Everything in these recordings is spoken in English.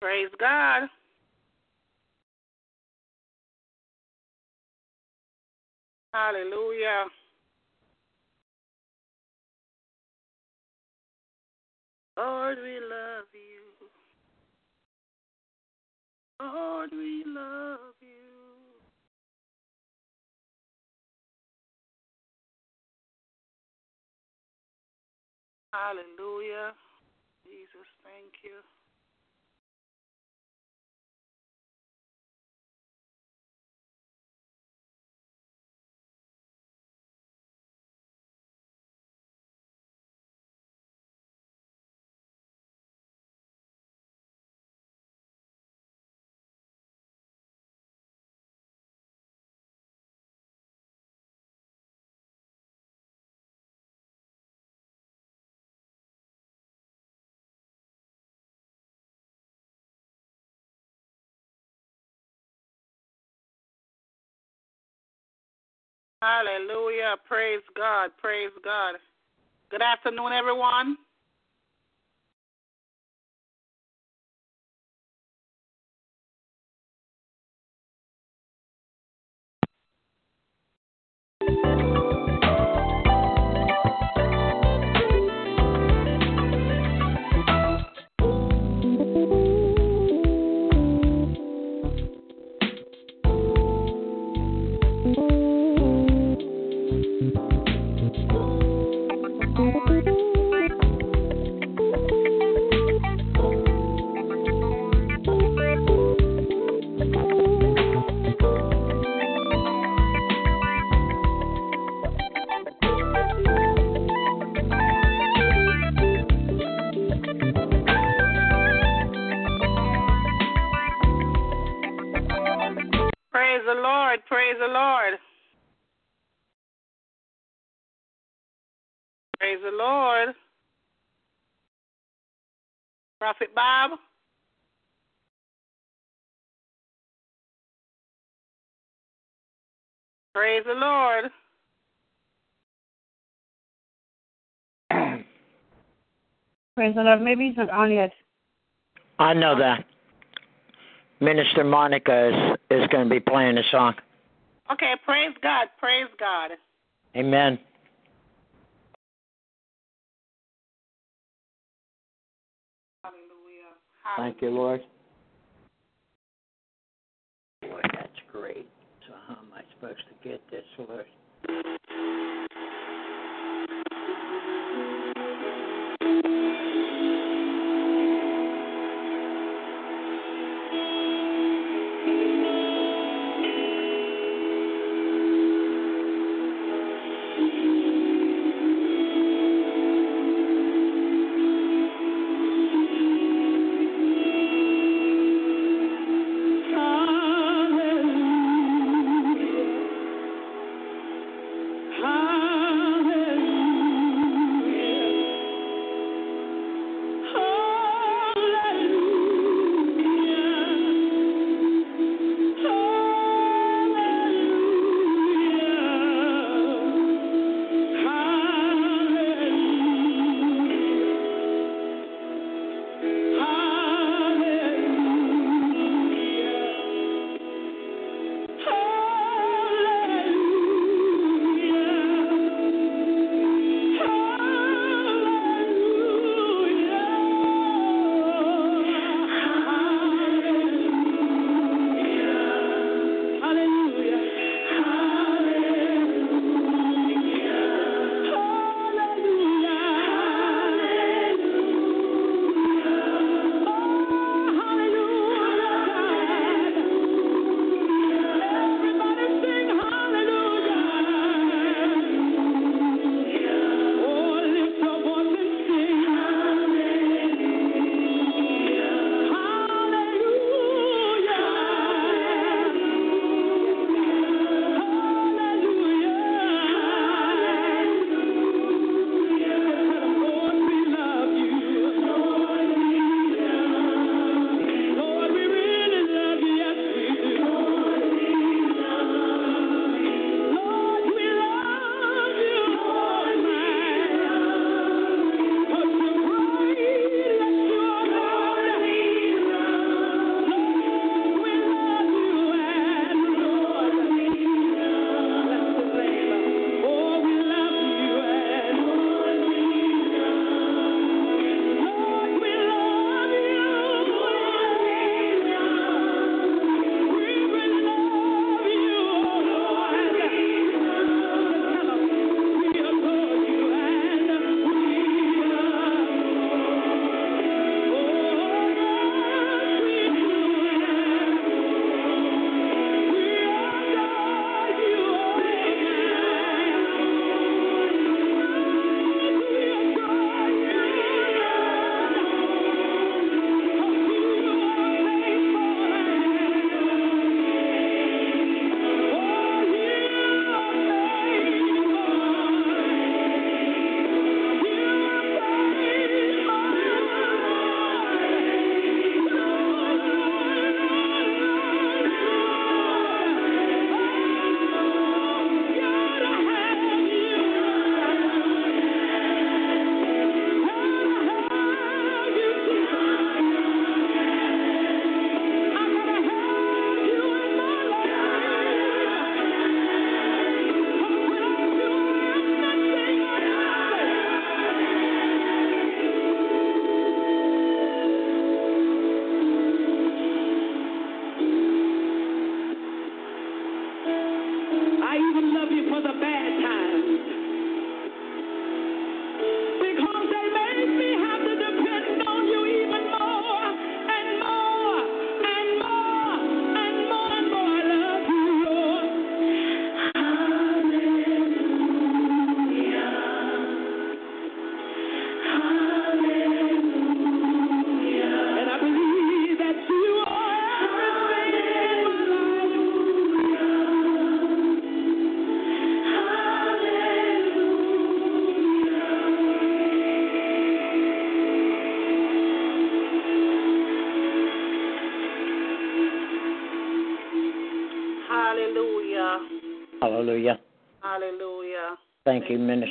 Praise God. Hallelujah. Lord, we love you. Lord, we love you. Hallelujah. Jesus, thank you. Hallelujah. Praise God. Praise God. Good afternoon, everyone. Prophet Bob. Praise the Lord. Praise the Lord. Maybe he's not on yet. I know that. Minister Monica is, is going to be playing a song. Okay, praise God. Praise God. Amen. Thank you, Lord. Boy, that's great. So how am I supposed to get this, Lord?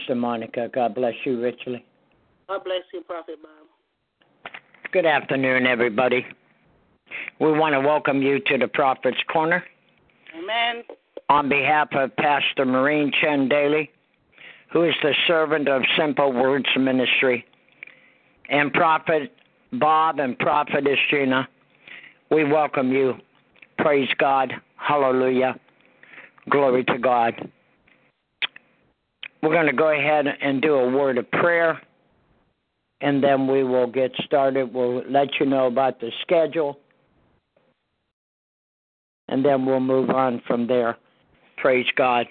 Minister Monica. God bless you richly. God bless you, Prophet Bob. Good afternoon, everybody. We want to welcome you to the Prophet's Corner. Amen. On behalf of Pastor Maureen Chen Daly, who is the servant of Simple Words Ministry, and Prophet Bob and Prophetess Gina, we welcome you. Praise God. Hallelujah. Glory to God. We're going to go ahead and do a word of prayer, and then we will get started. We'll let you know about the schedule, and then we'll move on from there. Praise God.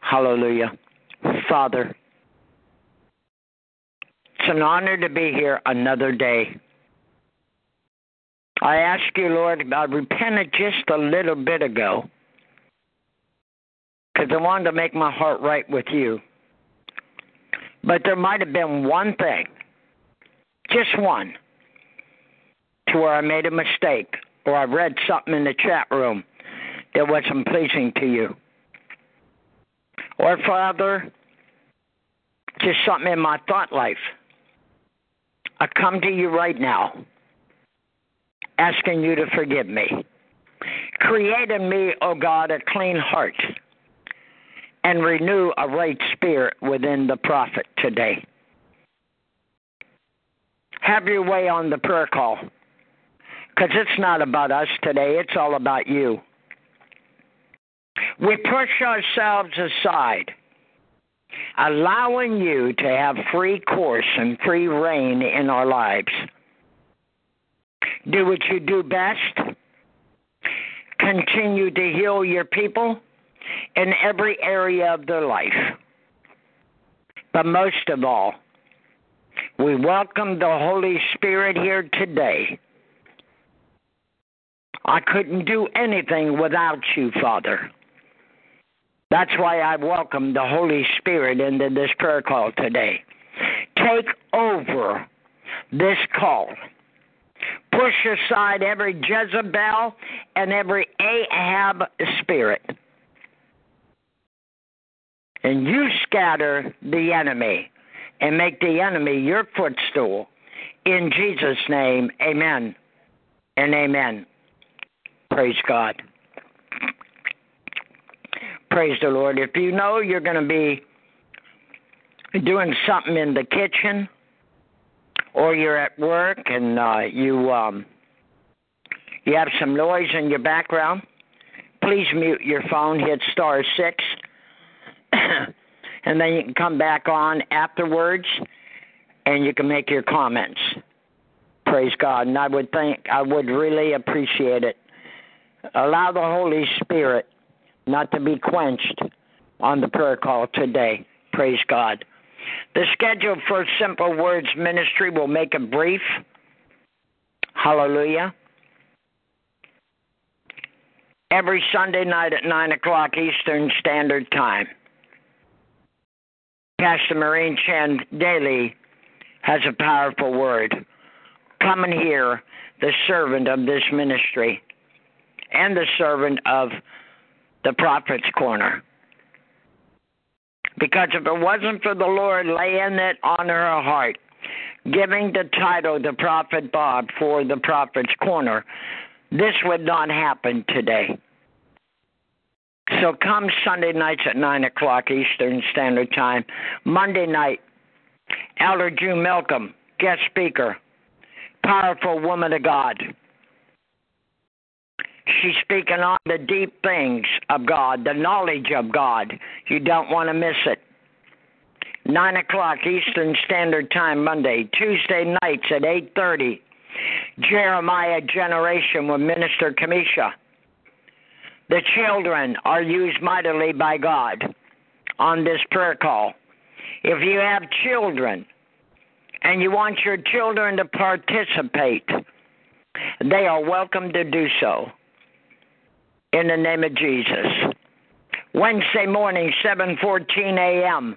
Hallelujah. Father, it's an honor to be here another day. I ask you, Lord, I repented just a little bit ago because I wanted to make my heart right with you. But there might have been one thing, just one, to where I made a mistake or I read something in the chat room that wasn't pleasing to you. Or, Father, just something in my thought life. I come to you right now, asking you to forgive me. Create in me, O oh God, a clean heart and renew a right spirit within the prophet today. Have your way on the prayer call because it's not about us today, it's all about you. We push ourselves aside, allowing you to have free course and free reign in our lives. Do what you do best. Continue to heal your people in every area of their life. But most of all, we welcome the Holy Spirit here today. I couldn't do anything without you, Father. That's why I welcome the Holy Spirit into this prayer call today. Take over this call. Push aside every Jezebel and every Ahab spirit and you scatter the enemy and make the enemy your footstool. In Jesus' name, amen and amen. Praise God. Praise the Lord. If you know you're going to be doing something in the kitchen or you're at work and uh, you um, you have some noise in your background, please mute your phone. Hit star six and then you can come back on afterwards and you can make your comments. Praise God. And I would think I would really appreciate it. Allow the Holy Spirit not to be quenched on the prayer call today. Praise God. The schedule for Simple Words Ministry will make it brief. Hallelujah. Every Sunday night at 9 o'clock Eastern Standard Time. Pastor Maureen Chen Daly has a powerful word. Come and hear the servant of this ministry and the servant of the Prophet's Corner. Because if it wasn't for the Lord laying it on her heart, giving the title the Prophet Bob for the Prophet's Corner, this would not happen today. So come Sunday nights at 9 o'clock Eastern Standard Time. Monday night, Elder June Malcolm, guest speaker, powerful woman of God. She's speaking on the deep things of God, the knowledge of God. You don't want to miss it. 9 o'clock Eastern Standard Time Monday, Tuesday nights at 8.30. Jeremiah Generation with Minister Kamisha. The children are used mightily by God on this prayer call. If you have children and you want your children to participate, they are welcome to do so in the name of Jesus. Wednesday morning, 7:14 a.m.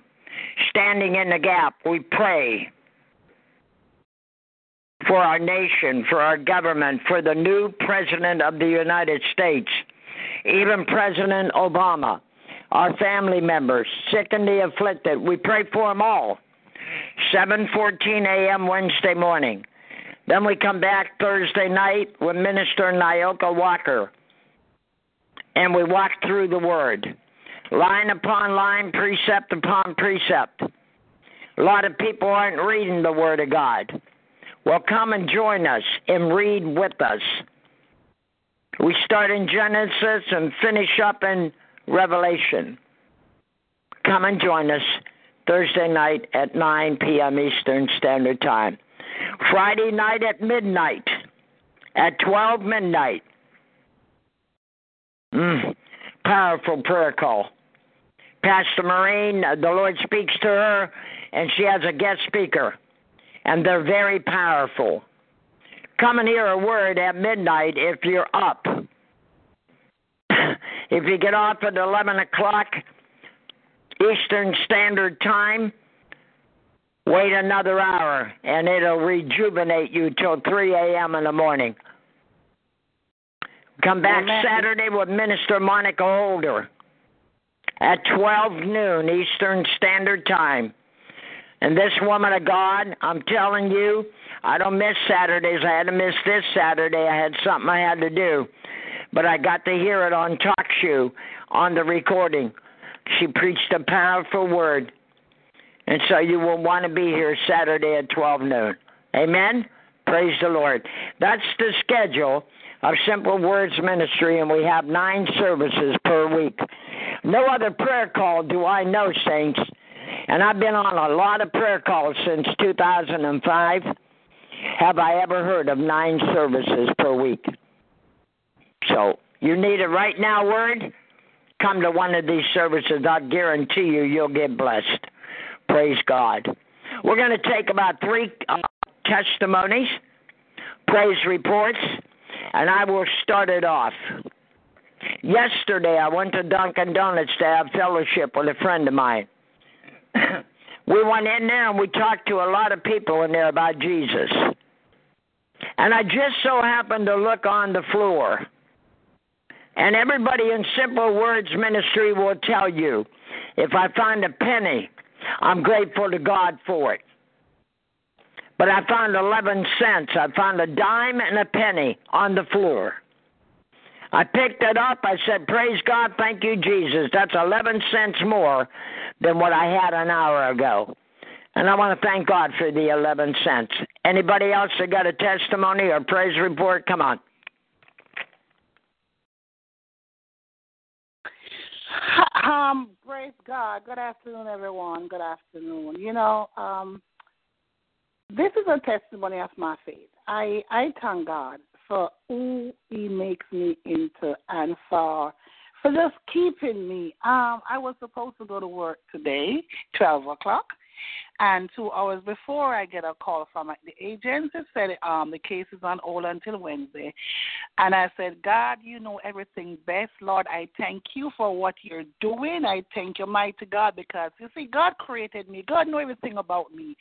Standing in the gap, we pray for our nation, for our government, for the new president of the United States even President Obama, our family members, sick and the afflicted. We pray for them all. 7:14 a.m. Wednesday morning. Then we come back Thursday night with Minister Nyoka Walker, and we walk through the Word, line upon line, precept upon precept. A lot of people aren't reading the Word of God. Well, come and join us and read with us. We start in Genesis and finish up in Revelation. Come and join us Thursday night at 9 p.m. Eastern Standard Time. Friday night at midnight, at 12 midnight. Mm, powerful prayer call. Pastor Maureen, uh, the Lord speaks to her, and she has a guest speaker, and they're very powerful. Come and hear a word at midnight if you're up. if you get off at 11 o'clock Eastern Standard Time, wait another hour, and it'll rejuvenate you till 3 a.m. in the morning. Come back Amen. Saturday with Minister Monica Holder at 12 noon Eastern Standard Time. And this woman of God, I'm telling you, I don't miss Saturdays. I had to miss this Saturday. I had something I had to do. But I got to hear it on Talk Show on the recording. She preached a powerful word. And so you will want to be here Saturday at 12 noon. Amen? Praise the Lord. That's the schedule of Simple Words Ministry, and we have nine services per week. No other prayer call do I know, saints. And I've been on a lot of prayer calls since 2005. Have I ever heard of nine services per week? So you need a right now word? Come to one of these services. I guarantee you, you'll get blessed. Praise God. We're going to take about three uh, testimonies, praise reports, and I will start it off. Yesterday, I went to Dunkin' Donuts to have fellowship with a friend of mine. We went in there and we talked to a lot of people in there about Jesus. And I just so happened to look on the floor. And everybody in Simple Words Ministry will tell you if I find a penny, I'm grateful to God for it. But I found 11 cents. I found a dime and a penny on the floor. I picked it up. I said, Praise God, thank you, Jesus. That's 11 cents more than what I had an hour ago. And I want to thank God for the 11 cents. Anybody else that got a testimony or praise report? Come on. Um, praise God. Good afternoon, everyone. Good afternoon. You know, um, this is a testimony of my faith. I I thank God for who He makes me into and for for just keeping me. Um, I was supposed to go to work today, twelve o'clock, and two hours before I get a call from the agent that said um the case is on hold until Wednesday. And I said, God, you know everything best. Lord, I thank you for what you're doing. I thank you, mighty God, because you see, God created me. God know everything about me.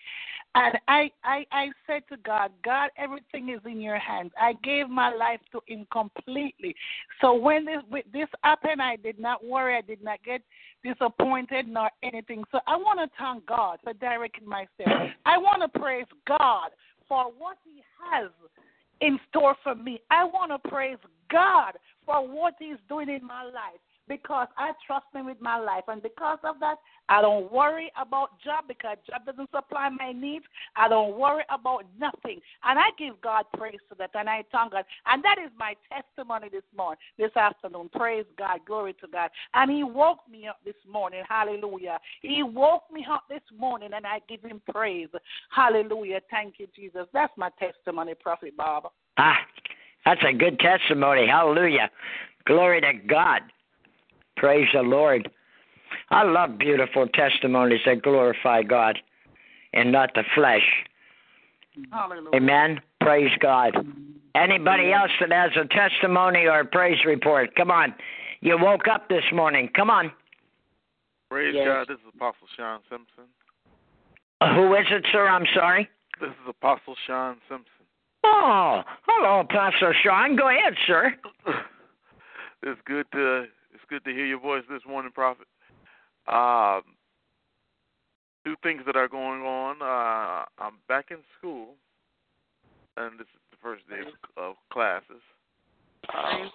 And I, I, I said to God, God, everything is in your hands. I gave my life to Him completely. So when this with this happened, I did not worry. I did not get disappointed nor anything. So I want to thank God for directing my steps. I want to praise God for what He has in store for me. I want to praise God for what He's doing in my life because I trust Him with my life. And because of that, I don't worry about job because job doesn't supply my needs. I don't worry about nothing. And I give God praise for that and I thank God. And that is my testimony this morning, this afternoon. Praise God. Glory to God. And He woke me up this morning. Hallelujah. He woke me up this morning and I give Him praise. Hallelujah. Thank you, Jesus. That's my testimony, Prophet Bob. Ah, that's a good testimony. Hallelujah. Glory to God. Praise the Lord. I love beautiful testimonies that glorify God and not the flesh. Hallelujah. Amen. Praise God. Anybody else that has a testimony or a praise report? Come on. You woke up this morning. Come on. Praise Yes. God. This is Apostle Sean Simpson. Uh, Who is it, sir? I'm sorry. This is Apostle Sean Simpson. Oh, hello, Pastor Sean. Go ahead, sir. it's good to it's good to hear your voice this morning, Prophet. Um, two things that are going on. Uh, I'm back in school, and this is the first day of, of classes. Um,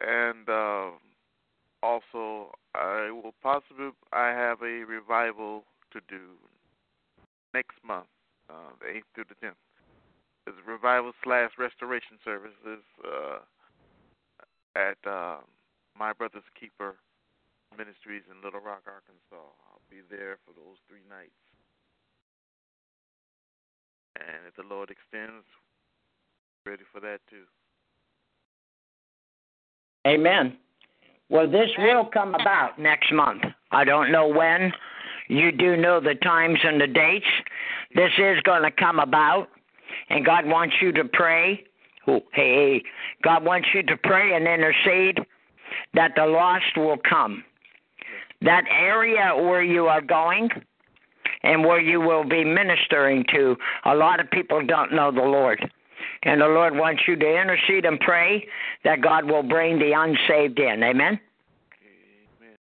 and uh, also, I will possibly I have a revival to do next month, uh, the eighth through the tenth. It's a revival slash restoration services uh, at uh, My Brother's Keeper Ministries in Little Rock, Arkansas. I'll be there for those three nights. And if the Lord extends, ready for that too. Amen. Well, this will come about next month. I don't know when. You do know the times and the dates. This is going to come about, and God wants you to pray. Oh, hey, God wants you to pray and intercede that the lost will come. That area where you are going and where you will be ministering to, a lot of people don't know the Lord. And the Lord wants you to intercede and pray that God will bring the unsaved in. Amen? Amen.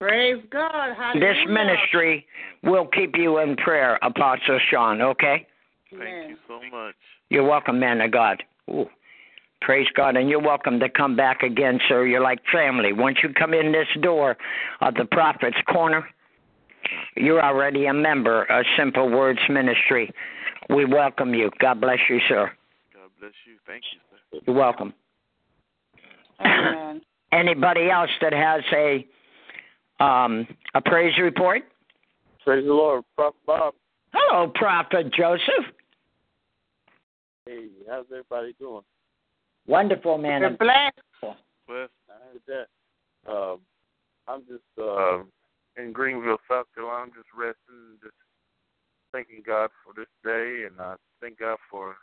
Praise God. Hallelujah. This ministry will keep you in prayer, Apostle Sean, okay? Thank Amen. you so much. You're welcome, man of God. Ooh. Praise God, and you're welcome to come back again, sir. You're like family. Once you come in this door of the Prophet's Corner, you're already a member of Simple Words Ministry. We welcome you. God bless you, sir. God bless you. Thank you, sir. You're welcome. Amen. Anybody else that has a um, a praise report? Praise the Lord, Prophet Bob. Hello, Prophet Joseph. Hey, how's everybody doing? Wonderful man. You're blessed. Bless. I heard that. Um, I'm just uh, in Greenville, South Carolina, I'm just resting, just thanking God for this day, and I thank God for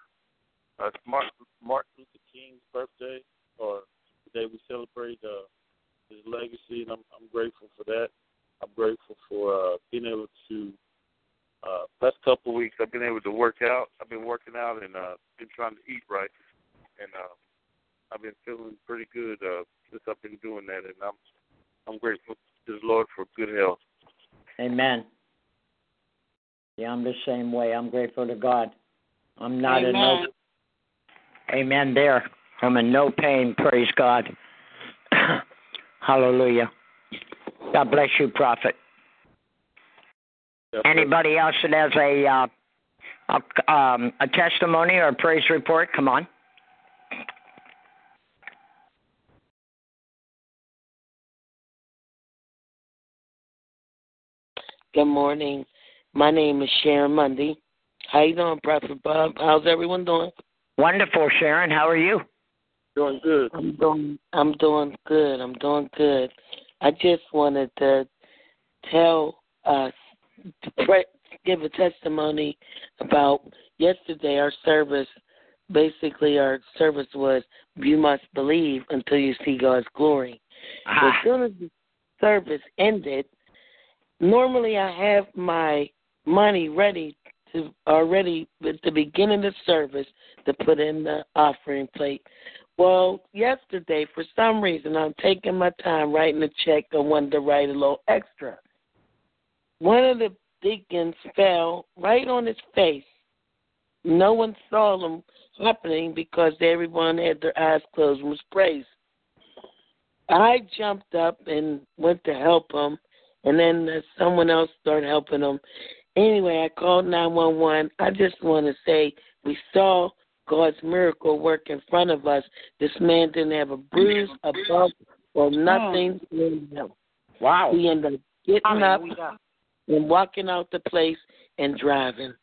uh, Martin, Martin Luther King's birthday, or the day we celebrate uh, his legacy, and I'm, I'm grateful for that. I'm grateful for uh, being able to. Uh, last couple of weeks, I've been able to work out. I've been working out and uh, been trying to eat right, and uh, I've been feeling pretty good uh, since I've been doing that, and I'm I'm grateful to the Lord for good health. Amen. Yeah, I'm the same way. I'm grateful to God. I'm not in no. Amen. Amen. There, I'm in no pain. Praise God. Hallelujah. God bless you, Prophet. Anybody else that has a uh, a, um, a testimony or a praise report? Come on. Good morning. My name is Sharon Mundy. How you doing, Prophet Bob? How's everyone doing? Wonderful, Sharon. How are you? Doing good. I'm doing I'm doing good. I'm doing good. I just wanted to tell us to pray, give a testimony about yesterday our service basically our service was you must believe until you see God's glory. So as Ah, soon as the service ended, normally I have my money ready to already at the beginning of the service to put in the offering plate. Well, yesterday for some reason I'm taking my time writing a check. I wanted to write a little extra. One of the deacons fell right on his face. No one saw them happening because everyone had their eyes closed and was praised. I jumped up and went to help him, and then uh, someone else started helping him. Anyway, I called 911. I just want to say we saw God's miracle work in front of us. This man didn't have a bruise, a bump, or nothing in him. wow. He ended up getting up. And walking out the place and driving.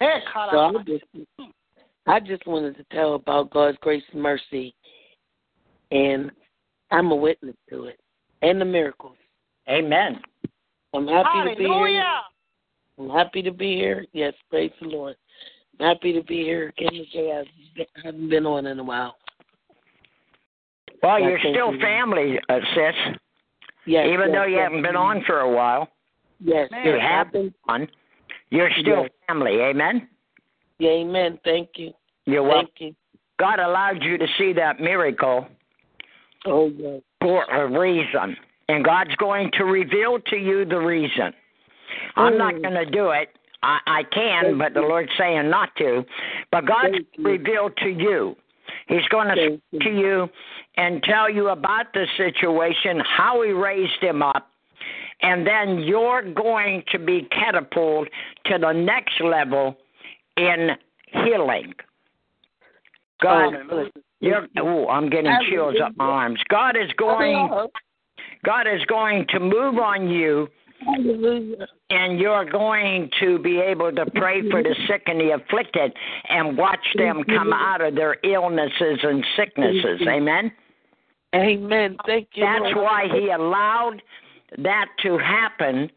So I just, I just wanted to tell about God's grace and mercy, and I'm a witness to it and the miracles. Amen. I'm happy to be here. Hallelujah. I'm happy to be here. Yes, praise the Lord. I'm happy to be here again today. I haven't been on in a while. Well, Yeah, you're still you. family, uh, sis. Yes, Even yes, though you yes. haven't been on for a while, Yes, Man. you have been. on. You're still Yes. family. Amen. Yeah, amen. Thank you. You're welcome. Thank you. God allowed you to see that miracle Oh, yes. for a reason. And God's going to reveal to you the reason. I'm not Mm. going to do it. I, I can, but the Lord's saying not to. But God's revealed to you. He's going to Thank speak to you and tell you about the situation, how He raised him up, and then you're going to be catapulted to the next level in healing. God, Oh, you're, oh, I'm getting chills up my arms. God is going. God is going to move on you, and you're going to be able to pray for the sick and the afflicted, and watch them come out of their illnesses and sicknesses. Amen. Amen. Thank you. That's why He allowed that to happen,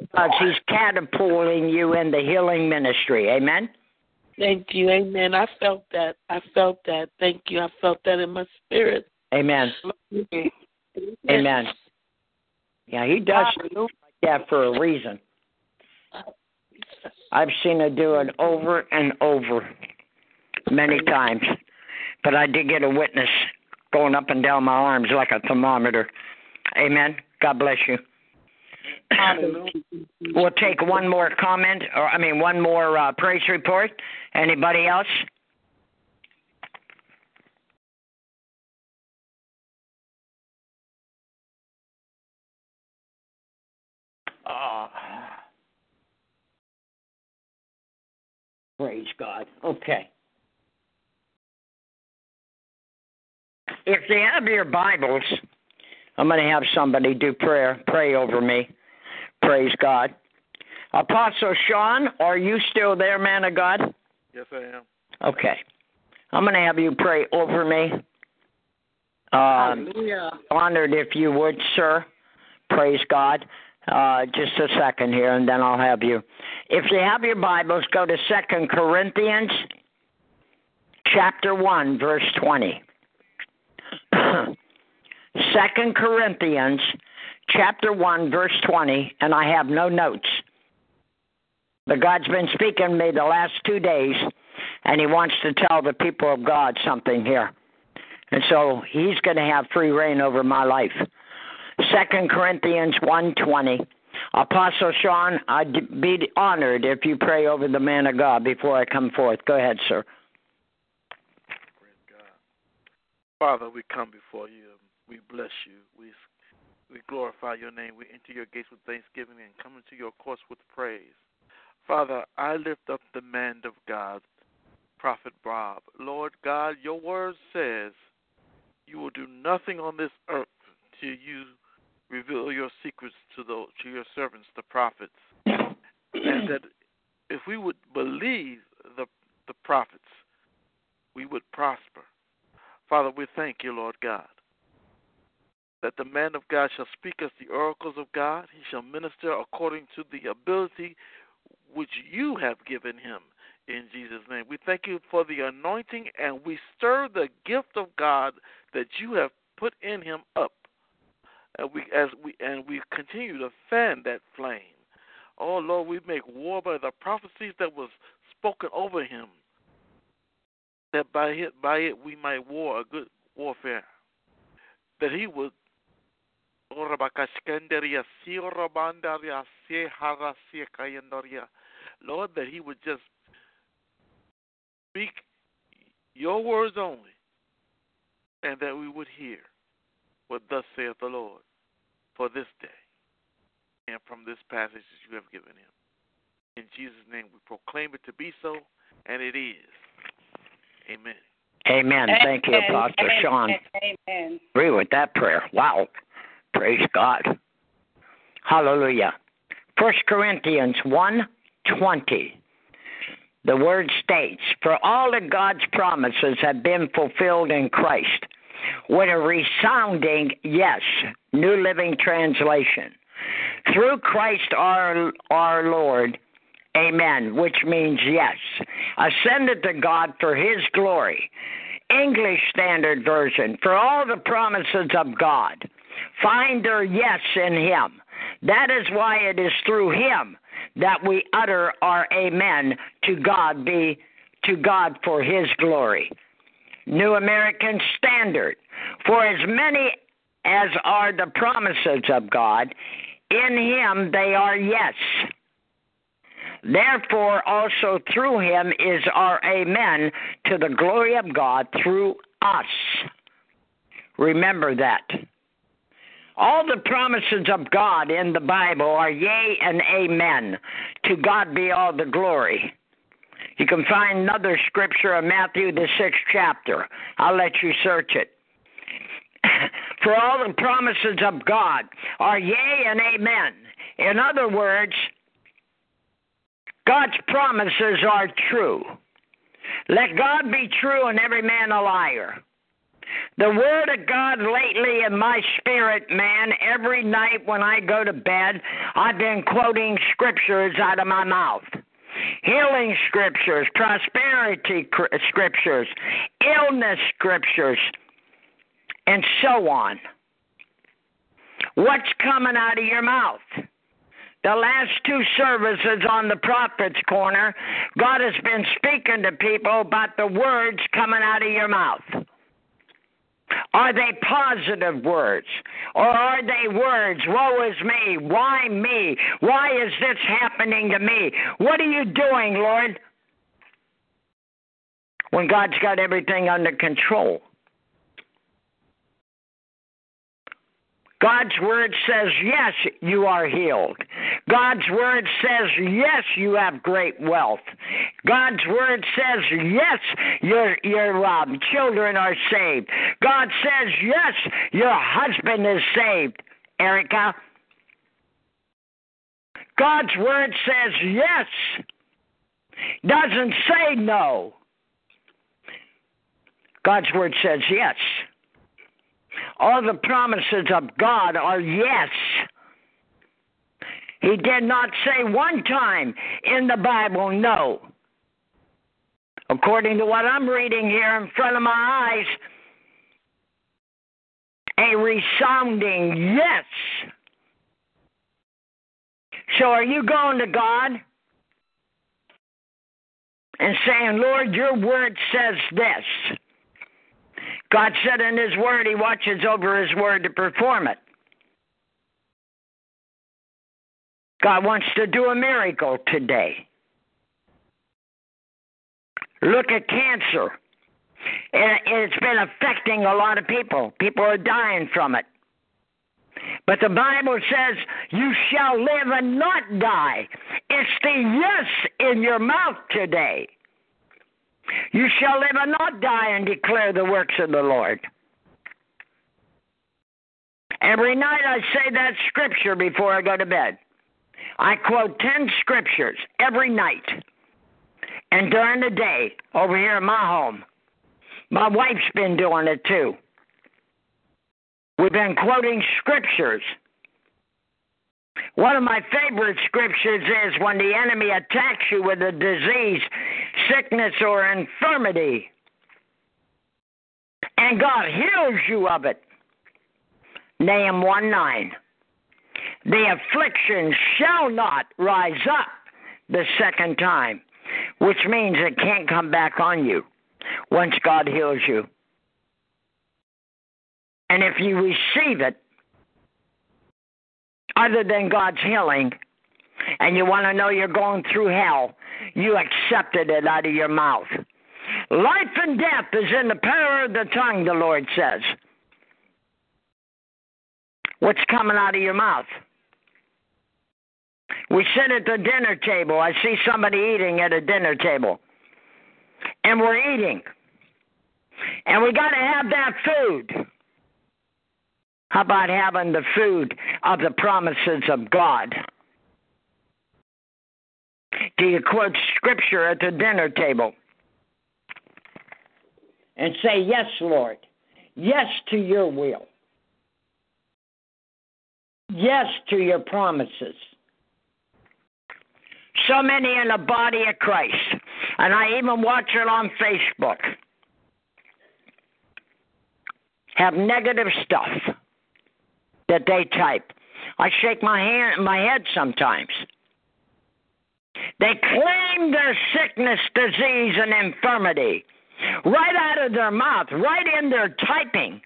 because He's catapulting you in the healing ministry. Amen. Thank you. Amen. I felt that. I felt that. Thank you. I felt that in my spirit. Amen. Amen. Yeah, He does like that for a reason. I've seen her do it over and over many times. But I did get a witness going up and down my arms like a thermometer. Amen. God bless you. We'll take one more comment, or I mean, one more uh, praise report. Anybody else? Uh, praise God. Okay. If you have your Bibles, I'm going to have somebody do prayer, pray over me. Praise God. Apostle Sean, are you still there, man of God? Yes, I am. Okay. I'm going to have you pray over me. Um, Hallelujah. honored if you would, sir. Praise God. Uh, just a second here, and then I'll have you. If you have your Bibles, go to Second Corinthians, chapter one, verse twenty. Second Corinthians, chapter one, verse twenty, and I have no notes. But God's been speaking to me the last two days, and He wants to tell the people of God something here. And so he's going to have free reign over my life. Second Corinthians one twenty. Apostle Sean, I'd be honored if you pray over the man of God before I come forth. Go ahead, sir. Father, we come before you. We bless you. We we glorify your name. We enter your gates with thanksgiving and come into your courts with praise. Father, I lift up the man of God, Prophet Bob. Lord God, your word says you will do nothing on this earth till you reveal your secrets to those to your servants, the prophets. and that if we would believe the the prophets, we would prosper. Father, we thank you, Lord God, that the man of God shall speak as the oracles of God. He shall minister according to the ability which you have given him in Jesus' name. We thank you for the anointing and we stir the gift of God that you have put in him up. And we as we and we continue to fan that flame. Oh Lord, we make war by the prophecies that was spoken over him. That by it by it we might war a good warfare. That he would Lord, that he would just speak your words only, and that we would hear what thus saith the Lord for this day and from this passage that you have given him. In Jesus' name we proclaim it to be so, and it is. Amen. Amen. Thank you, Apostle Sean. Amen. Agree with that prayer. Wow. Praise God. Hallelujah. First Corinthians one twenty. The word states, For all of God's promises have been fulfilled in Christ. With a resounding yes, New Living Translation. Through Christ our our Lord. Amen, which means yes. Ascended to God for his glory. English Standard Version, for all the promises of God. Find their yes in him. That is why it is through him that we utter our amen to God be to God for His glory. New American Standard. For as many as are the promises of God, in Him they are yes. Therefore, also through Him is our Amen to the glory of God through us. Remember that. All the promises of God in the Bible are yea and amen. To God be all the glory. You can find another scripture in Matthew, the sixth chapter. I'll let you search it. For all the promises of God are yea and amen. In other words, God's promises are true. Let God be true and every man a liar. The Word of God lately in my spirit, man, every night when I go to bed, I've been quoting scriptures out of my mouth healing scriptures, prosperity scriptures, illness scriptures, and so on. What's coming out of your mouth? The last two services on the Prophet's Corner, God has been speaking to people about the words coming out of your mouth. Are they positive words? Or are they words, woe is me, why me? Why is this happening to me? What are you doing, Lord? When God's got everything under control. God's word says, yes, you are healed. God's word says, yes, you have great wealth. God's word says, yes, your, your um, children are saved. God says, yes, your husband is saved, Erica. God's word says, yes, doesn't say no. God's word says, yes. All the promises of God are yes. He did not say one time in the Bible no. According to what I'm reading here in front of my eyes, a resounding yes. So are you going to God and saying, Lord, your word says this? God said in His Word, He watches over His Word to perform it. God wants to do a miracle today. Look at cancer. It's been affecting a lot of people. People are dying from it. But the Bible says, You shall live and not die. It's the yes in your mouth today. You shall live and not die and declare the works of the Lord. Every night I say that scripture before I go to bed. I quote 10 scriptures every night. And during the day, over here in my home, my wife's been doing it too. We've been quoting scriptures one of my favorite scriptures is when the enemy attacks you with a disease, sickness, or infirmity, and God heals you of it. Nahum 1 9. The affliction shall not rise up the second time, which means it can't come back on you once God heals you. And if you receive it, other than God's healing, and you want to know you're going through hell, you accepted it out of your mouth. Life and death is in the power of the tongue, the Lord says. What's coming out of your mouth? We sit at the dinner table. I see somebody eating at a dinner table. And we're eating. And we got to have that food. How about having the food of the promises of God? Do you quote scripture at the dinner table and say, Yes, Lord, yes to your will, yes to your promises? So many in the body of Christ, and I even watch it on Facebook, have negative stuff that they type. I shake my hand, my head sometimes. They claim their sickness, disease, and infirmity right out of their mouth, right in their typing.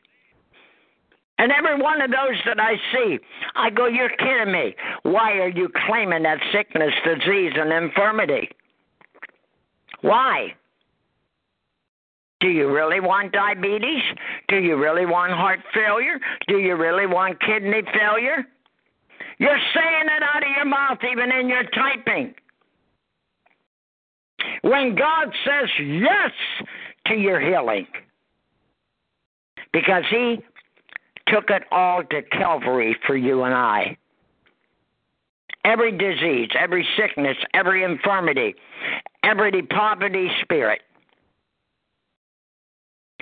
And every one of those that I see, I go, You're kidding me. Why are you claiming that sickness, disease, and infirmity? Why? Do you really want diabetes? Do you really want heart failure? Do you really want kidney failure? You're saying it out of your mouth, even in your typing. When God says yes to your healing, because He took it all to Calvary for you and I. Every disease, every sickness, every infirmity, every poverty spirit.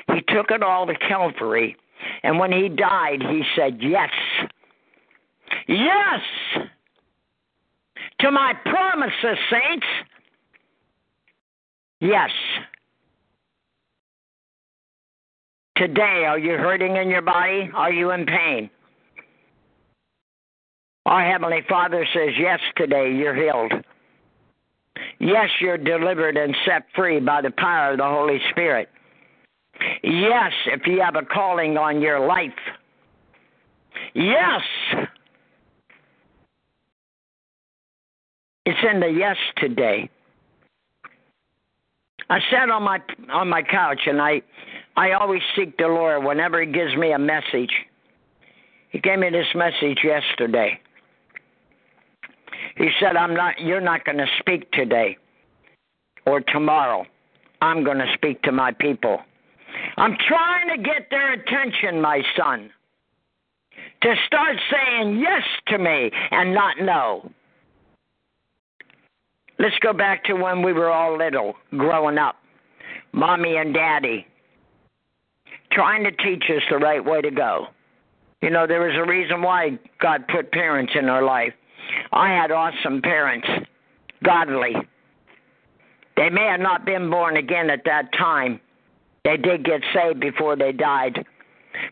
He took it all to Calvary. And when he died, he said, Yes. Yes! To my promises, saints. Yes. Today, are you hurting in your body? Are you in pain? Our Heavenly Father says, Yes, today you're healed. Yes, you're delivered and set free by the power of the Holy Spirit. Yes, if you have a calling on your life. Yes. It's in the yes today. I sat on my on my couch and I I always seek the Lord whenever He gives me a message. He gave me this message yesterday. He said, "I'm not. You're not going to speak today or tomorrow. I'm going to speak to my people. I'm trying to get their attention, my son, to start saying yes to me and not no." Let's go back to when we were all little, growing up. Mommy and daddy trying to teach us the right way to go. You know, there was a reason why God put parents in our life. I had awesome parents, godly. They may have not been born again at that time. They did get saved before they died,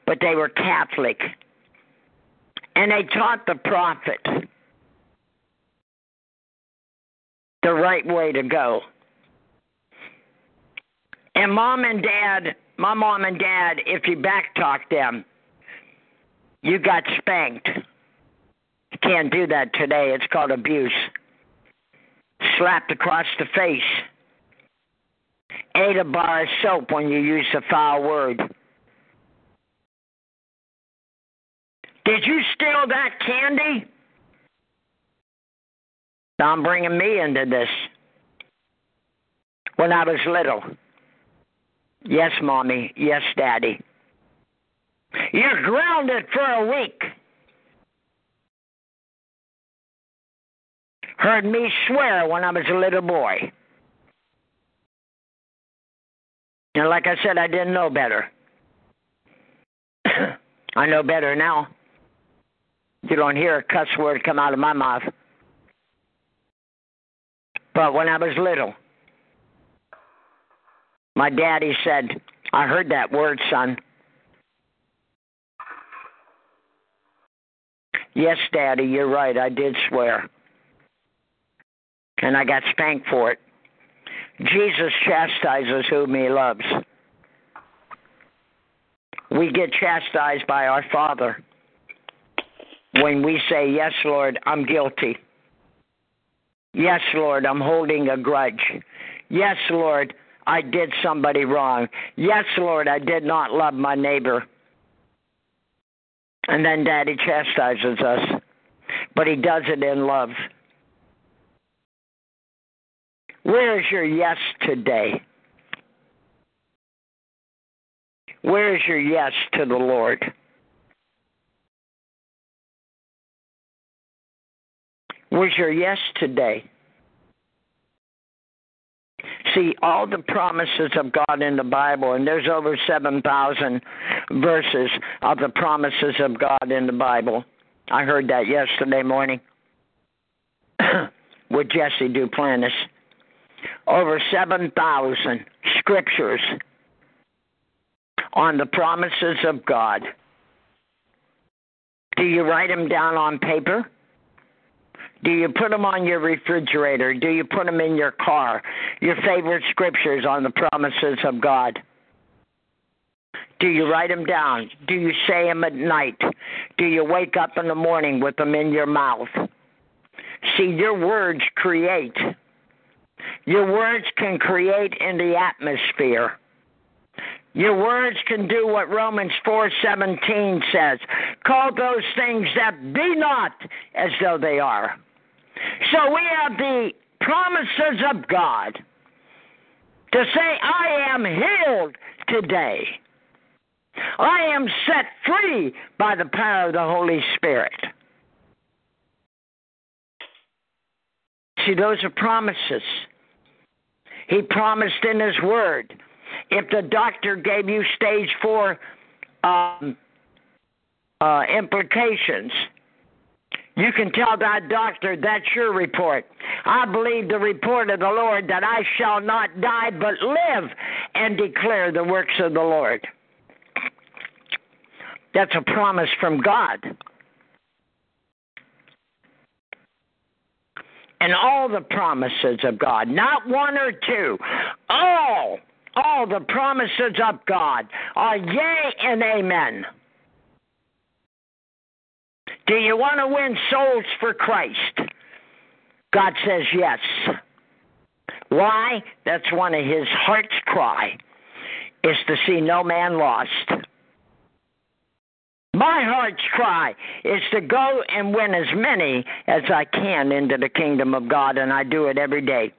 but they were Catholic. And they taught the prophet the right way to go. And mom and dad my mom and dad, if you backtalk them, you got spanked. You can't do that today. It's called abuse. Slapped across the face. Ate a bar of soap when you used a foul word. Did you steal that candy? I'm bringing me into this. When I was little. Yes, Mommy. Yes, Daddy. You're grounded for a week. Heard me swear when I was a little boy. And like I said, I didn't know better. I know better now. You don't hear a cuss word come out of my mouth. But when I was little, my daddy said, I heard that word, son. Yes, Daddy, you're right. I did swear. And I got spanked for it. Jesus chastises whom he loves. We get chastised by our Father when we say, Yes, Lord, I'm guilty. Yes, Lord, I'm holding a grudge. Yes, Lord, I did somebody wrong. Yes, Lord, I did not love my neighbor. And then Daddy chastises us, but He does it in love. Where's your yes today? Where's your yes to the Lord? Where's your yes today? see all the promises of God in the Bible, and there's over 7,000 verses of the promises of God in the Bible. I heard that yesterday morning with Jesse Duplantis. Over 7,000 scriptures on the promises of God. Do you write them down on paper? Do you put them on your refrigerator? Do you put them in your car? Your favorite scriptures on the promises of God. Do you write them down? Do you say them at night? Do you wake up in the morning with them in your mouth? See, your words create. Your words can create in the atmosphere. Your words can do what Romans 4:17 says. Call those things that be not as though they are. So we have the promises of God to say I am healed today. I am set free by the power of the Holy Spirit. See, those are promises. He promised in His Word if the doctor gave you stage four um, uh, implications, you can tell that doctor that's your report. I believe the report of the Lord that I shall not die but live and declare the works of the Lord. That's a promise from God. And all the promises of God, not one or two, all all the promises of God are yea and amen. Do you want to win souls for Christ? God says yes. Why? That's one of his heart's cry is to see no man lost. My heart's cry is to go and win as many as I can into the kingdom of God, and I do it every day.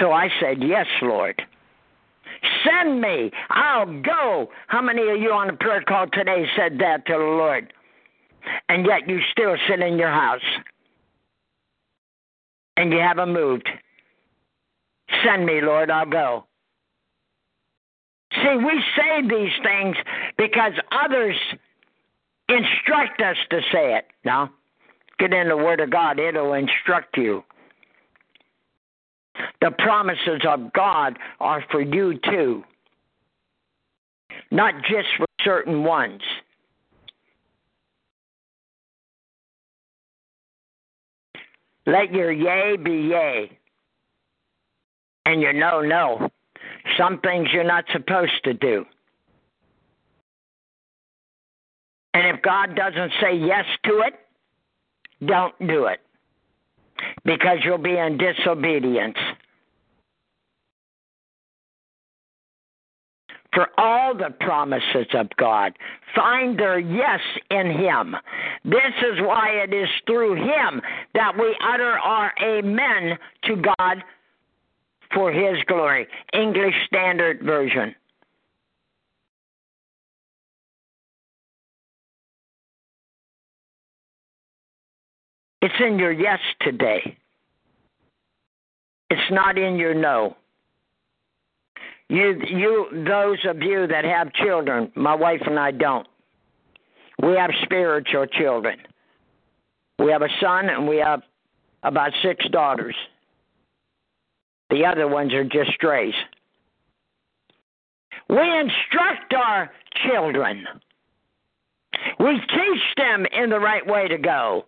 So I said, Yes, Lord. Send me. I'll go. How many of you on the prayer call today said that to the Lord? And yet you still sit in your house and you haven't moved. Send me, Lord, I'll go. See, we say these things because others instruct us to say it. Now, get in the Word of God, it'll instruct you. The promises of God are for you too, not just for certain ones. Let your yea be yea, and your no, no. Some things you're not supposed to do. And if God doesn't say yes to it, don't do it because you'll be in disobedience. For all the promises of God, find their yes in Him. This is why it is through Him that we utter our amen to God for His glory. English Standard Version. It's in your yes today. It's not in your no. You, you, those of you that have children, my wife and I don't. We have spiritual children. We have a son and we have about six daughters. The other ones are just strays. We instruct our children. We teach them in the right way to go.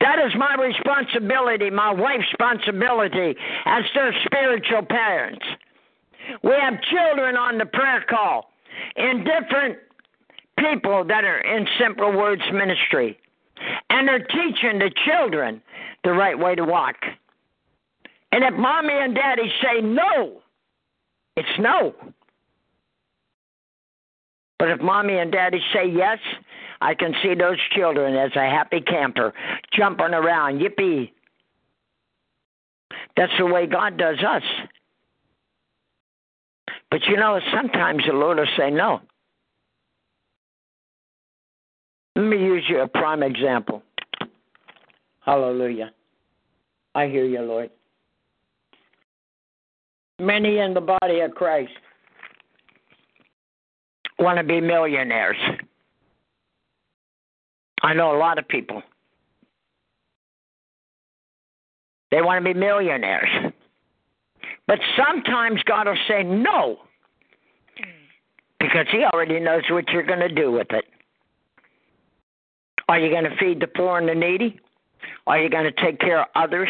That is my responsibility, my wife's responsibility as their spiritual parents. We have children on the prayer call in different people that are in Simple Words Ministry. And they're teaching the children the right way to walk. And if mommy and daddy say no, it's no. But if mommy and daddy say yes, I can see those children as a happy camper jumping around. Yippee. That's the way God does us. But you know, sometimes the Lord will say no. Let me use you a prime example. Hallelujah. I hear you, Lord. Many in the body of Christ want to be millionaires. I know a lot of people. They want to be millionaires. But sometimes God will say no because He already knows what you're going to do with it. Are you going to feed the poor and the needy? Are you going to take care of others?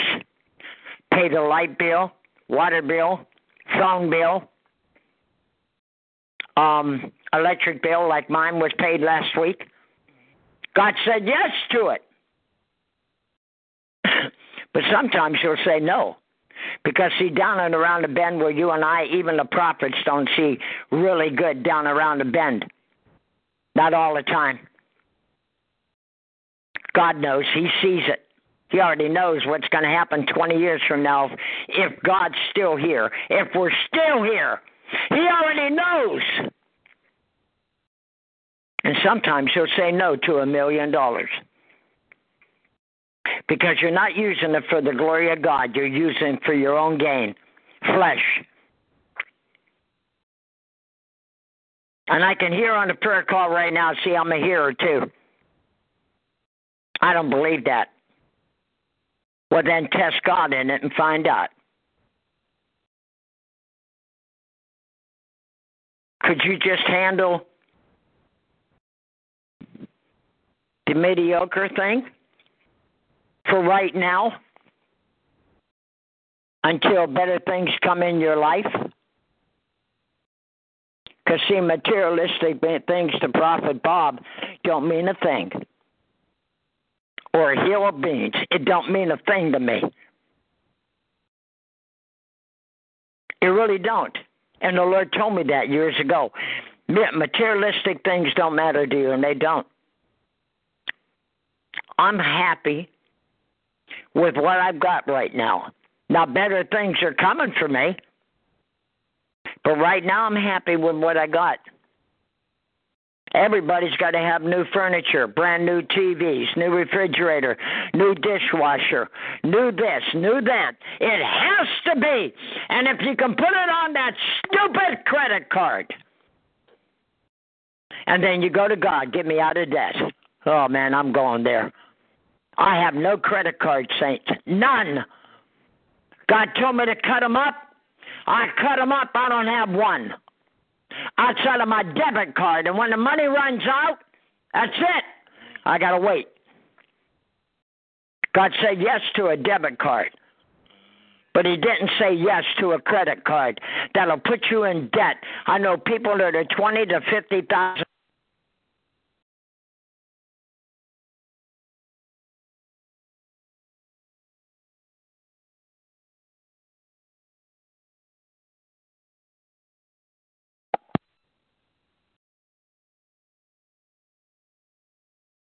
Pay the light bill, water bill, phone bill, um, electric bill like mine was paid last week? God said yes to it. but sometimes he'll say no. Because see, down and around the bend where you and I, even the prophets, don't see really good down around the bend. Not all the time. God knows. He sees it. He already knows what's going to happen 20 years from now if God's still here. If we're still here, He already knows. And sometimes He'll say no to a million dollars because you're not using it for the glory of God, you're using it for your own gain, flesh. And I can hear on the prayer call right now, see, I'm a hearer too. I don't believe that. Well, then test God in it and find out. Could you just handle the mediocre thing? for right now until better things come in your life? Because, see, materialistic things to Prophet Bob don't mean a thing. Or a hill of beans. It don't mean a thing to me. It really don't. And the Lord told me that years ago. Materialistic things don't matter to you, and they don't. I'm happy with what I've got right now. Now, better things are coming for me, but right now I'm happy with what I got. Everybody's got to have new furniture, brand new TVs, new refrigerator, new dishwasher, new this, new that. It has to be. And if you can put it on that stupid credit card, and then you go to God, get me out of debt. Oh man, I'm going there. I have no credit card, saints. None. God told me to cut them up. I cut them up. I don't have one. Outside of my debit card. And when the money runs out, that's it. I got to wait. God said yes to a debit card. But he didn't say yes to a credit card that'll put you in debt. I know people that are twenty to fifty thousand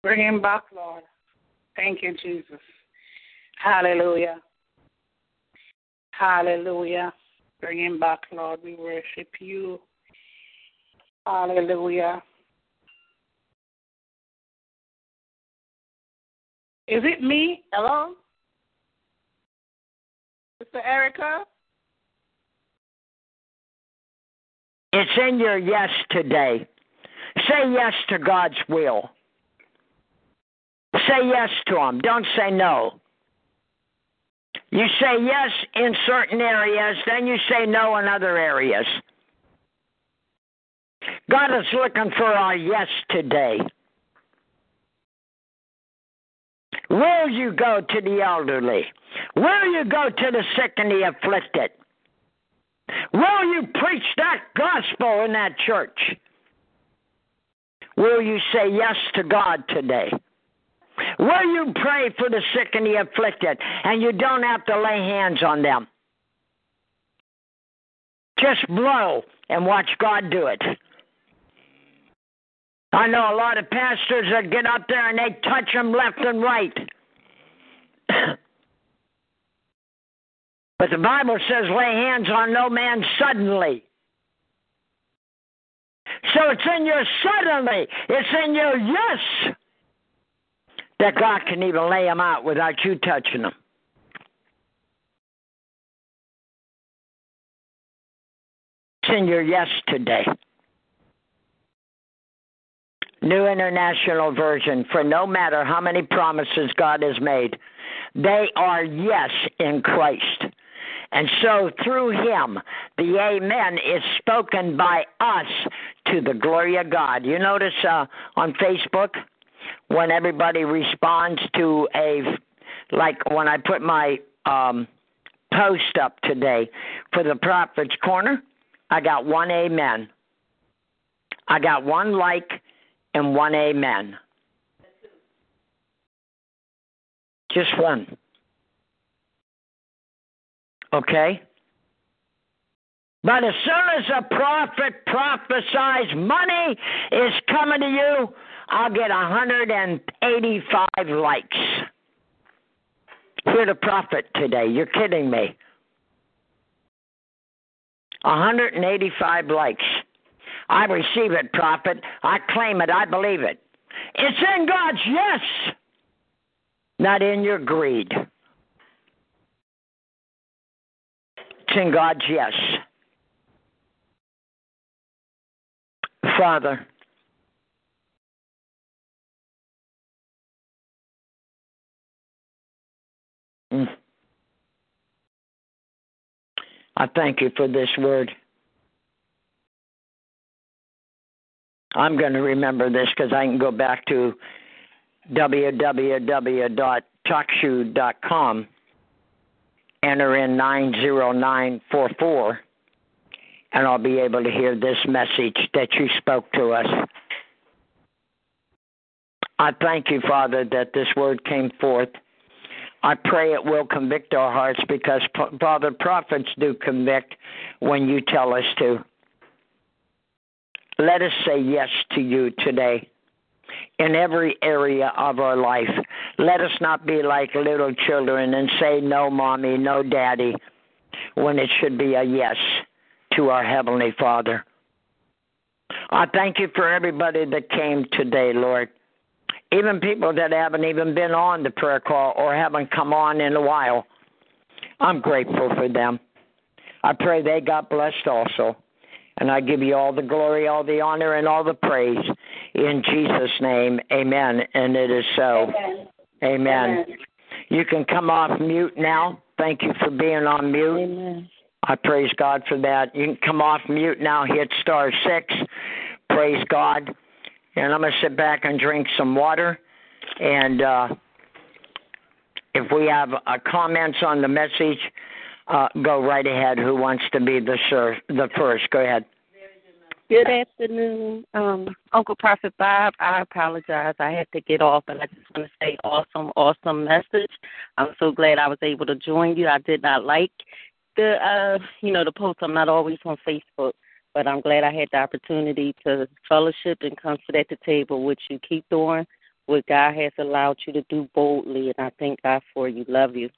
Bring him back, Lord. Thank you, Jesus. Hallelujah. Hallelujah. Bring him back, Lord. We worship you. Hallelujah. Is it me? Hello? Sister Erica? It's in your yes today. Say yes to God's will. Say yes to them. Don't say no. You say yes in certain areas, then you say no in other areas. God is looking for our yes today. Will you go to the elderly? Will you go to the sick and the afflicted? Will you preach that gospel in that church? Will you say yes to God today? Will you pray for the sick and the afflicted, and you don't have to lay hands on them? Just blow and watch God do it. I know a lot of pastors that get up there and they touch them left and right. but the Bible says, lay hands on no man suddenly. So it's in your suddenly, it's in your yes that God can even lay them out without you touching them. Send your yes today. New International Version for no matter how many promises God has made, they are yes in Christ. And so through him, the amen is spoken by us to the glory of God. You notice uh, on Facebook, when everybody responds to a like when I put my um post up today for the Prophet's Corner, I got one amen. I got one like and one amen. Just one. Okay? But as soon as a prophet prophesies money is coming to you, I'll get 185 likes. Hear the prophet today. You're kidding me. 185 likes. I receive it, prophet. I claim it. I believe it. It's in God's yes, not in your greed. It's in God's yes. Father, mm. I thank you for this word. I'm going to remember this because I can go back to www.talkshoe.com, enter in 90944, and I'll be able to hear this message that you spoke to us. I thank you, Father, that this word came forth. I pray it will convict our hearts because, Father, prophets do convict when you tell us to. Let us say yes to you today in every area of our life. Let us not be like little children and say no, mommy, no, daddy, when it should be a yes to our Heavenly Father. I thank you for everybody that came today, Lord. Even people that haven't even been on the prayer call or haven't come on in a while. I'm grateful for them. I pray they got blessed also. And I give you all the glory, all the honor, and all the praise. In Jesus' name, amen. And it is so. Amen. amen. amen. You can come off mute now. Thank you for being on mute. Amen. I praise God for that. You can come off mute now, hit star six. Praise God. And I'm going to sit back and drink some water. And uh, if we have uh, comments on the message, uh, go right ahead. Who wants to be the the first? Go ahead. Good afternoon, um, Uncle Prophet Bob. I apologize. I had to get off, but I just want to say awesome, awesome message. I'm so glad I was able to join you. I did not like the, uh, you know, the post. I'm not always on Facebook, but I'm glad I had the opportunity to fellowship and come sit at the table, which you keep doing what God has allowed you to do boldly, and I thank God for you. Love you.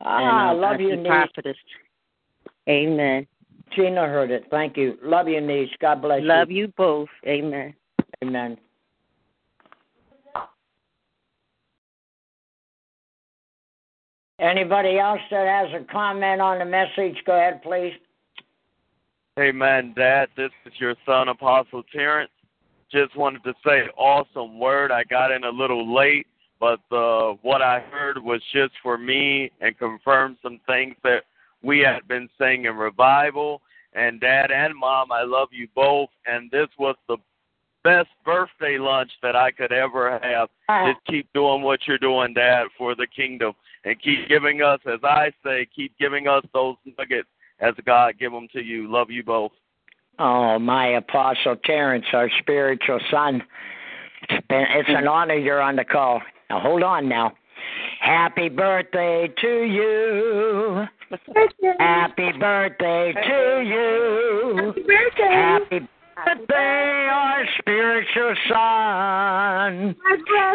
Ah, and, uh, love you, prophetess. Amen. Gina heard it. Thank you. Love you, niece. God bless you. Love you both. Amen. Amen. Anybody else that has a comment on the message, go ahead, please. Amen, Dad. This is your son, Apostle Terrence. Just wanted to say, awesome word. I got in a little late, but uh, what I heard was just for me and confirmed some things that we had been saying in revival. And Dad and Mom, I love you both. And this was the best birthday lunch that I could ever have. Uh, Just keep doing what you're doing, Dad, for the kingdom. And keep giving us, as I say, keep giving us those nuggets as God give them to you. Love you both. Oh, my Apostle Terrence, our spiritual son. It's, been, it's an honor you're on the call. Now, hold on now. Happy birthday to you. Happy birthday to you. Happy birthday. Happy birthday, our spiritual son.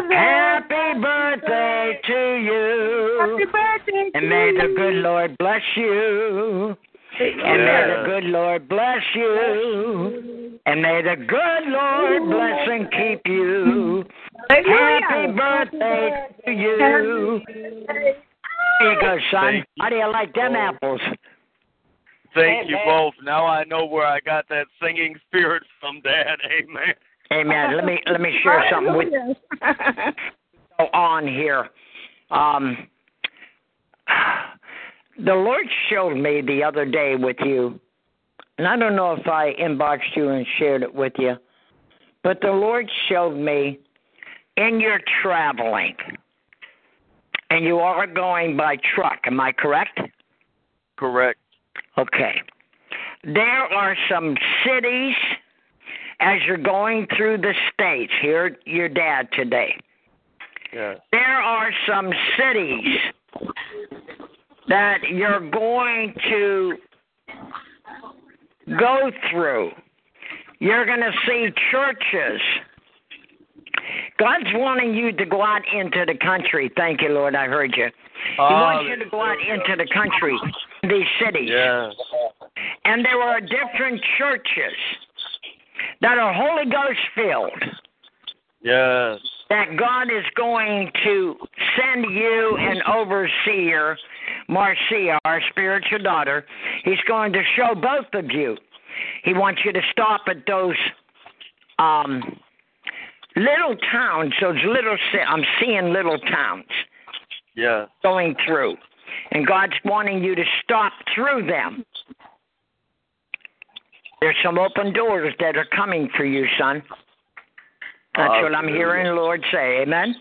Happy birthday to you. Happy birthday And may the good Lord bless you. And may the good Lord bless you. And may the good Lord bless and keep you. Happy birthday to you. There you go, son. How do you like them apples? Thank you both. Now I know where I got that singing spirit from, Dad. Amen. Amen. Let me let me share something with you on here. Um, the Lord showed me the other day with you, and I don't know if I inboxed you and shared it with you, but the Lord showed me in your traveling, and you are going by truck, am I correct? Correct. Okay. There are some cities as you're going through the states. here your dad today. Yes. There are some cities that you're going to go through. You're going to see churches. God's wanting you to go out into the country. Thank you, Lord. I heard you. He wants you to go out into the country, these cities. Yes. And there are different churches that are Holy Ghost filled Yes. That God is going to send you an overseer, Marcia, our spiritual daughter. He's going to show both of you. He wants you to stop at those um, little towns, those little. I'm seeing little towns Yes. going through, and God's wanting you to stop through them. There's some open doors that are coming for you, son. That's what I'm hearing Lord say. Amen.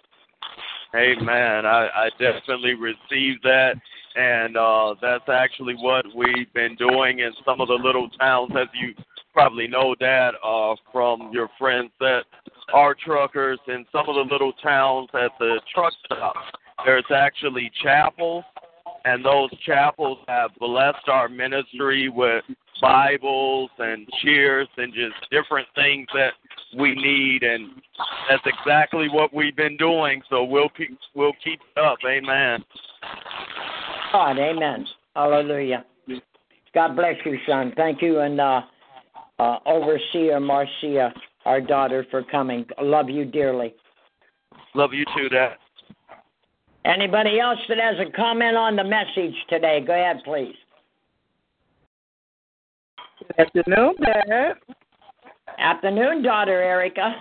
Amen. I, I definitely received that. And uh, that's actually what we've been doing in some of the little towns, as you probably know, Dad, uh, from your friends that are truckers. In some of the little towns at the truck stops, there's actually chapels, and those chapels have blessed our ministry with Bibles and cheers and just different things that we need, and that's exactly what we've been doing. So we'll keep we'll keep it up. Amen. God, amen. Hallelujah. God bless you, son. Thank you, and uh, uh, overseer Marcia, our daughter, for coming. Love you dearly. Love you too, Dad. Anybody else that has a comment on the message today? Go ahead, please. Afternoon, Dad. Afternoon, daughter Erica.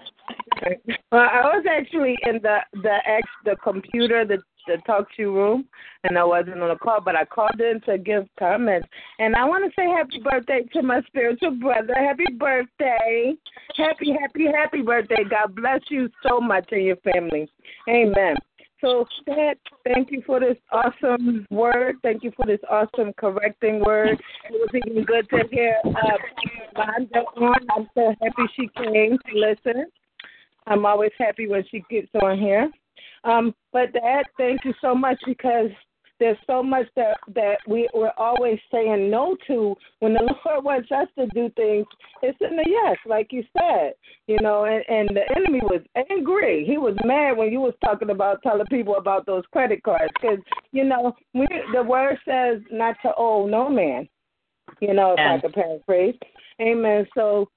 Well, I was actually in the the ex the computer the the TalkShoe room, and I wasn't on the call, but I called in to give comments. And I want to say happy birthday to my spiritual brother. Happy birthday, happy happy happy birthday. God bless you so much and your family. Amen. So, Dad, thank you for this awesome word. Thank you for this awesome correcting word. It was even good to hear uh, on. I'm so happy she came to listen. I'm always happy when she gets on here. Um, but Dad, thank you so much because there's so much that that we we're always saying no to when the Lord wants us to do things. It's in the yes, like you said, you know. And, and the enemy was angry. He was mad when you was talking about telling people about those credit cards because you know we the word says not to owe no man. You know, if I Yes. could paraphrase. Amen. So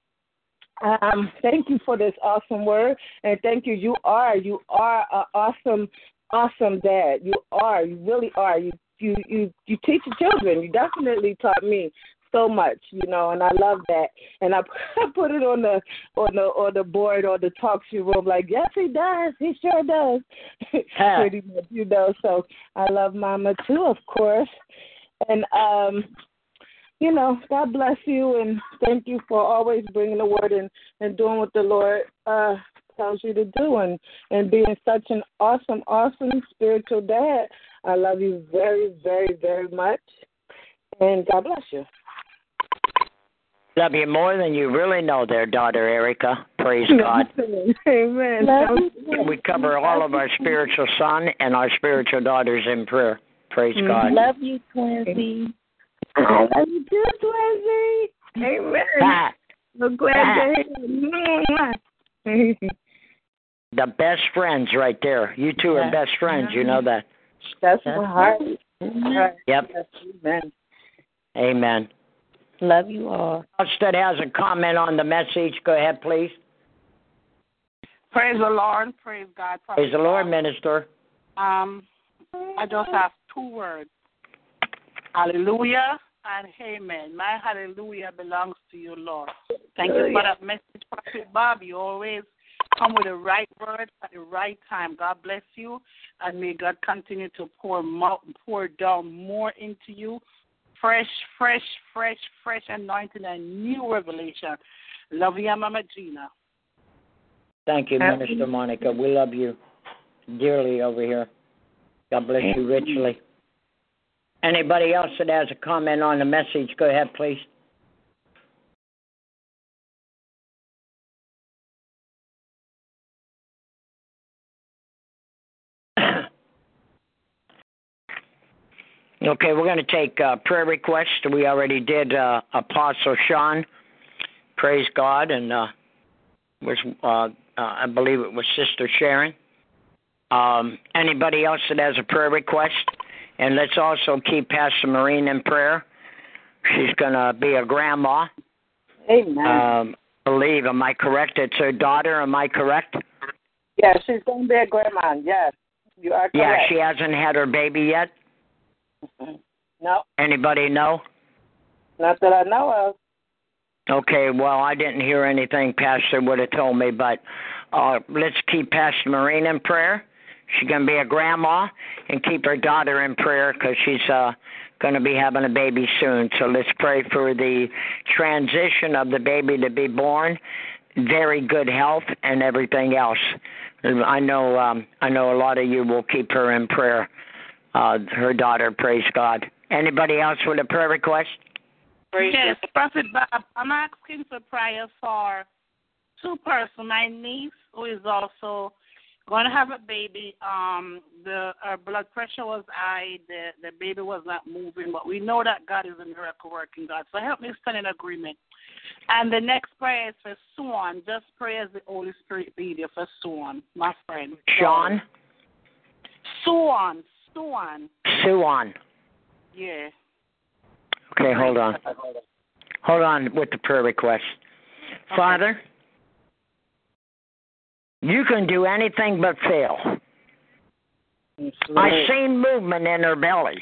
um, thank you for this awesome word, and thank you. You are you are an awesome, awesome dad. You are. You really are. You you you you teach your children. You definitely taught me so much, you know, and I love that. And I put it on the on the on the board or the TalkShoe room. Like, yes, he does. He sure does. Pretty much, you know. So I love Mama too, of course. And um you know, God bless you and thank you for always bringing the word and, and doing what the Lord uh, tells you to do and, and being such an awesome, awesome spiritual dad. I love you very, very, very much. And God bless you. Love you more than you really know, there, daughter Erica. Praise God. Amen. We cover all of our spiritual son and our spiritual daughters in prayer. Praise Mm-hmm. God. Love you, Twinsy. I love you too, Twizzy. Amen. Ah, So glad to hear you. the best friends right there. You two are best friends. You know that. That's my heart. Right. Yep. Amen. Amen. Love you all. Else that has a comment on the message, go ahead, please. Praise the Lord. Praise God. Praise the Lord, minister. Um, I just have two words. Hallelujah and amen. My hallelujah belongs to you, Lord. Thank you for that message, Prophet Bob. You always come with the right words at the right time. God bless you, and may God continue to pour mo- pour down more into you. Fresh, fresh, fresh, fresh anointing and new revelation. Love you, Mama Gina. Thank you, Minister Monica. We love you dearly over here. God bless you richly. Anybody else that has a comment on the message, go ahead, please. Okay, we're going to take uh, prayer requests. We already did uh, Apostle Sean. Praise God, and uh, was uh, uh, I believe it was Sister Sharon. Um, anybody else that has a prayer request? And let's also keep Pastor Marine in prayer. She's going to be a grandma. Amen. Um, believe, am I correct? It's her daughter, am I correct? yeah, she's going to be a grandma. Yes, you are correct. Yeah, she hasn't had her baby yet. No, Anybody know? not that I know of. Okay, well, I didn't hear anything Pastor would have told me, but uh, let's keep Pastor Marine in prayer. She's going to be a grandma, and keep her daughter in prayer because she's uh, going to be having a baby soon. So let's pray for the transition of the baby to be born, very good health, and everything else. I know, um, I know a lot of you will keep her in prayer. Uh, her daughter, praise God. Anybody else with a prayer request? Yes, Prophet Bob, I'm asking for prayer for two persons. My niece, who is also going to have a baby. Um, the her blood pressure was high. The the baby was not moving, but we know that God is a miracle working God. So help me stand in agreement. And the next prayer is for Swan. Just pray as the Holy Spirit lead you for Swan, my friend. Sean? Swan, Swan. Suan. Yeah. Okay, hold on. Hold on with the prayer request. Father, you can do anything but fail. I see movement in her belly.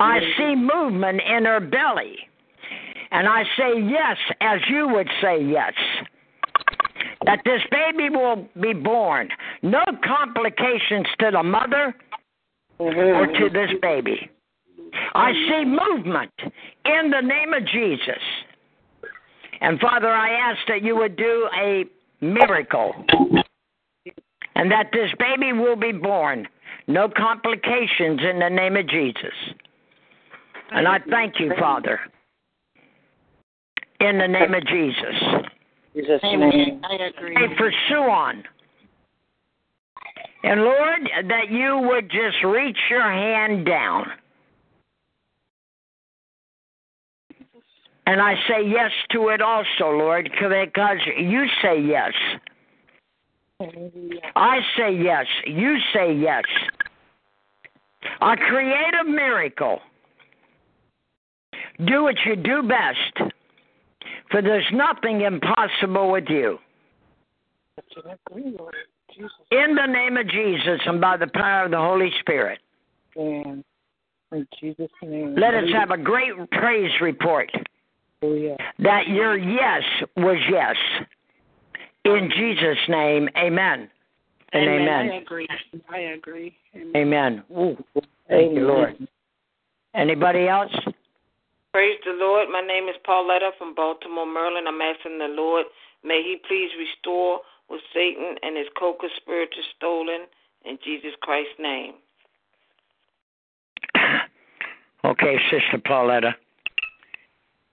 I see movement in her belly. And I say yes as you would say yes. That this baby will be born. No complications to the mother or to this baby. I see movement in the name of Jesus. And Father, I ask that you would do a miracle and that this baby will be born. No complications in the name of Jesus. And I thank you, Father, in the name of Jesus. Jesus' Amen. I agree. Pray for Suan. And Lord, that you would just reach your hand down. And I say yes to it also, Lord, because you say yes. I say yes. You say yes. I create a miracle. Do what you do best, for there's nothing impossible with you. In the name of Jesus and by the power of the Holy Spirit, In Jesus' name. let us have a great praise report oh, that your yes was yes. In Jesus' name, amen. And I amen. I agree. I agree. Amen. Amen. Ooh, thank you, Lord. Anybody else? Praise the Lord. My name is Pauletta from Baltimore, Maryland. I'm asking the Lord, may He please restore what Satan and his coca spirit is stolen in Jesus Christ's name. Okay, Sister Pauletta.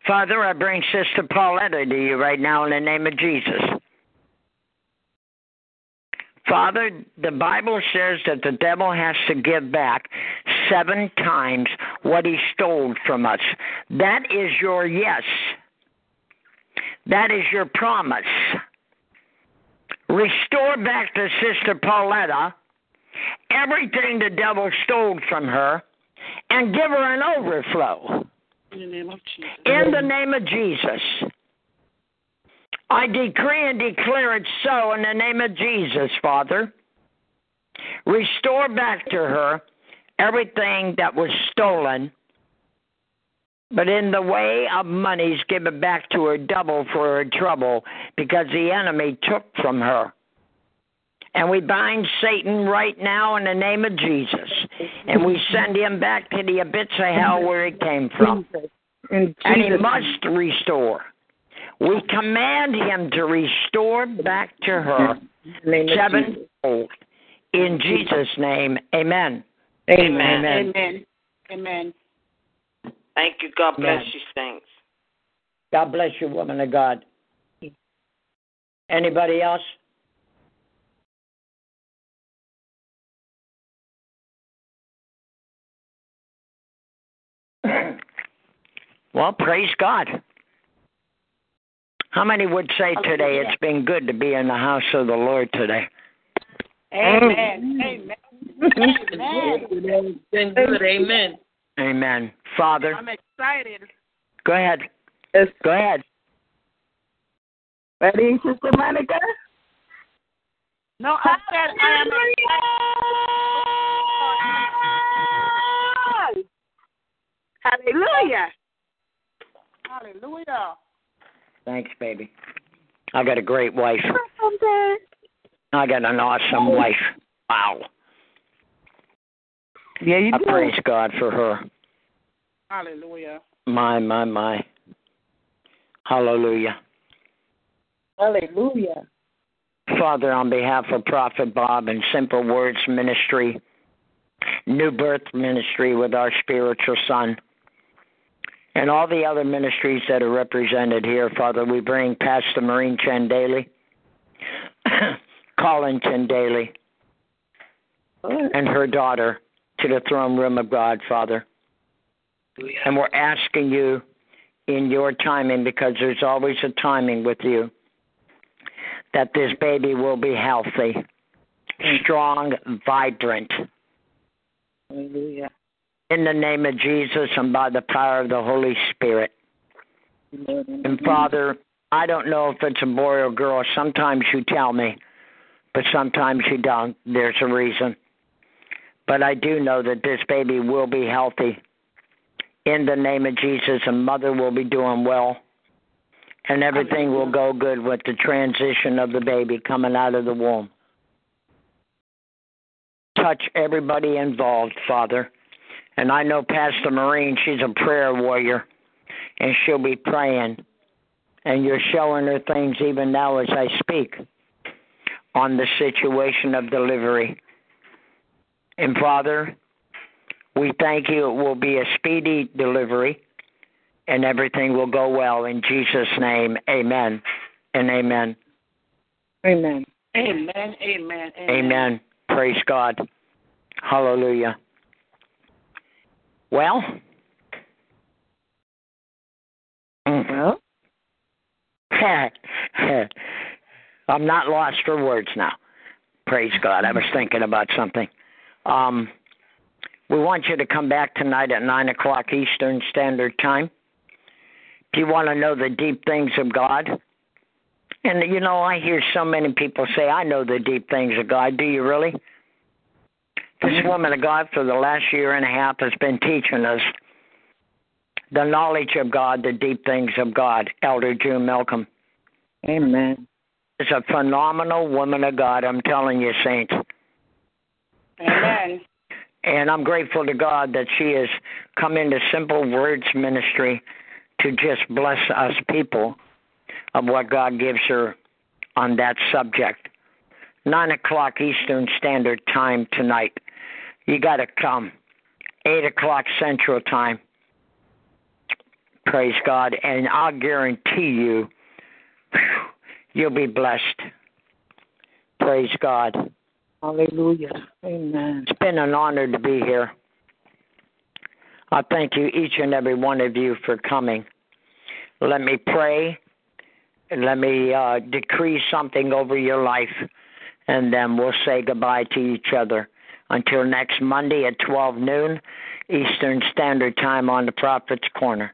Father, I bring Sister Pauletta to you right now in the name of Jesus. Father, the Bible says that the devil has to give back seven times what he stole from us. That is your yes. That is your promise. Restore back to Sister Pauletta everything the devil stole from her and give her an overflow. In the name of Jesus. In the name of Jesus. I decree and declare it so in the name of Jesus, Father. Restore back to her everything that was stolen, but in the way of monies, give it back to her double for her trouble because the enemy took from her. And we bind Satan right now in the name of Jesus. And we send him back to the abyss of hell where he came from. And he must restore We command him to restore back to her sevenfold. In Jesus' name, amen. Amen. Amen. Amen. Thank you. God bless Amen. you, saints. God bless you, woman of God. Anybody else? Well, praise God. How many would say today it's been good to be in the house of the Lord today? Amen. Amen. Amen. Been good. Amen. Amen. Father, I'm excited. go ahead. Yes. Go ahead. Ready, Sister Monica? No, I said I am Hallelujah. Hallelujah. Thanks, baby. I got a great wife. I got an awesome wife. Wow. Yeah, you I do. praise God for her. Hallelujah. My, my, my. Hallelujah. Hallelujah. Father, on behalf of Prophet Bob and Simple Words Ministry, New Birth Ministry with our spiritual son, and all the other ministries that are represented here, Father, we bring Pastor Maureen Chandali, Colin Chandali, and her daughter to the throne room of God, Father. And we're asking you in your timing, because there's always a timing with you, that this baby will be healthy, strong, vibrant. Hallelujah. In the name of Jesus and by the power of the Holy Spirit. And Father, I don't know if it's a boy or girl. Sometimes you tell me, but sometimes you don't. There's a reason. But I do know that this baby will be healthy in the name of Jesus, and mother will be doing well. And everything will go good with the transition of the baby coming out of the womb. Touch everybody involved, Father. And I know Pastor Maureen, she's a prayer warrior, and she'll be praying. And you're showing her things even now as I speak on the situation of delivery. And Father, we thank you. It will be a speedy delivery, and everything will go well. In Jesus' name, amen and amen. Amen. Amen. Amen. Amen. Praise God. Hallelujah. Well, Well, I'm not lost for words now. Praise God. I was thinking about something. Um, we want you to come back tonight at 9 o'clock Eastern Standard Time. If you want to know the deep things of God, and you know, I hear so many people say, I know the deep things of God. Do you really? This mm-hmm. woman of God for the last year and a half has been teaching us the knowledge of God, the deep things of God, Elder June Malcolm. Amen. It's a phenomenal woman of God, I'm telling you, Saints. Amen. And I'm grateful to God that she has come into Simple Words Ministry to just bless us people of what God gives her on that subject. Nine o'clock Eastern Standard Time tonight. You got to come. Eight o'clock Central Time. Praise God. And I'll guarantee you, you'll be blessed. Praise God. Hallelujah. Amen. It's been an honor to be here. I thank you, each and every one of you, for coming. Let me pray and let me uh, decree something over your life, and then we'll say goodbye to each other. Until next Monday at 12 noon Eastern Standard Time on the Prophet's Corner.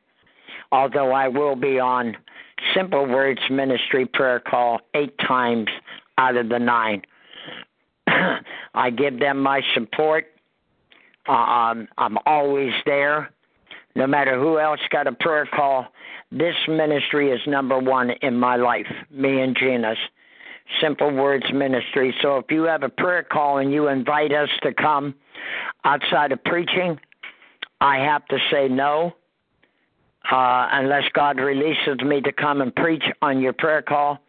Although I will be on Simple Words Ministry prayer call eight times out of the nine. I give them my support. Um, I'm always there. No matter who else got a prayer call, this ministry is number one in my life, me and Gina's. Simple Words Ministry. So if you have a prayer call and you invite us to come outside of preaching, I have to say no. uh, unless God releases me to come and preach on your prayer call.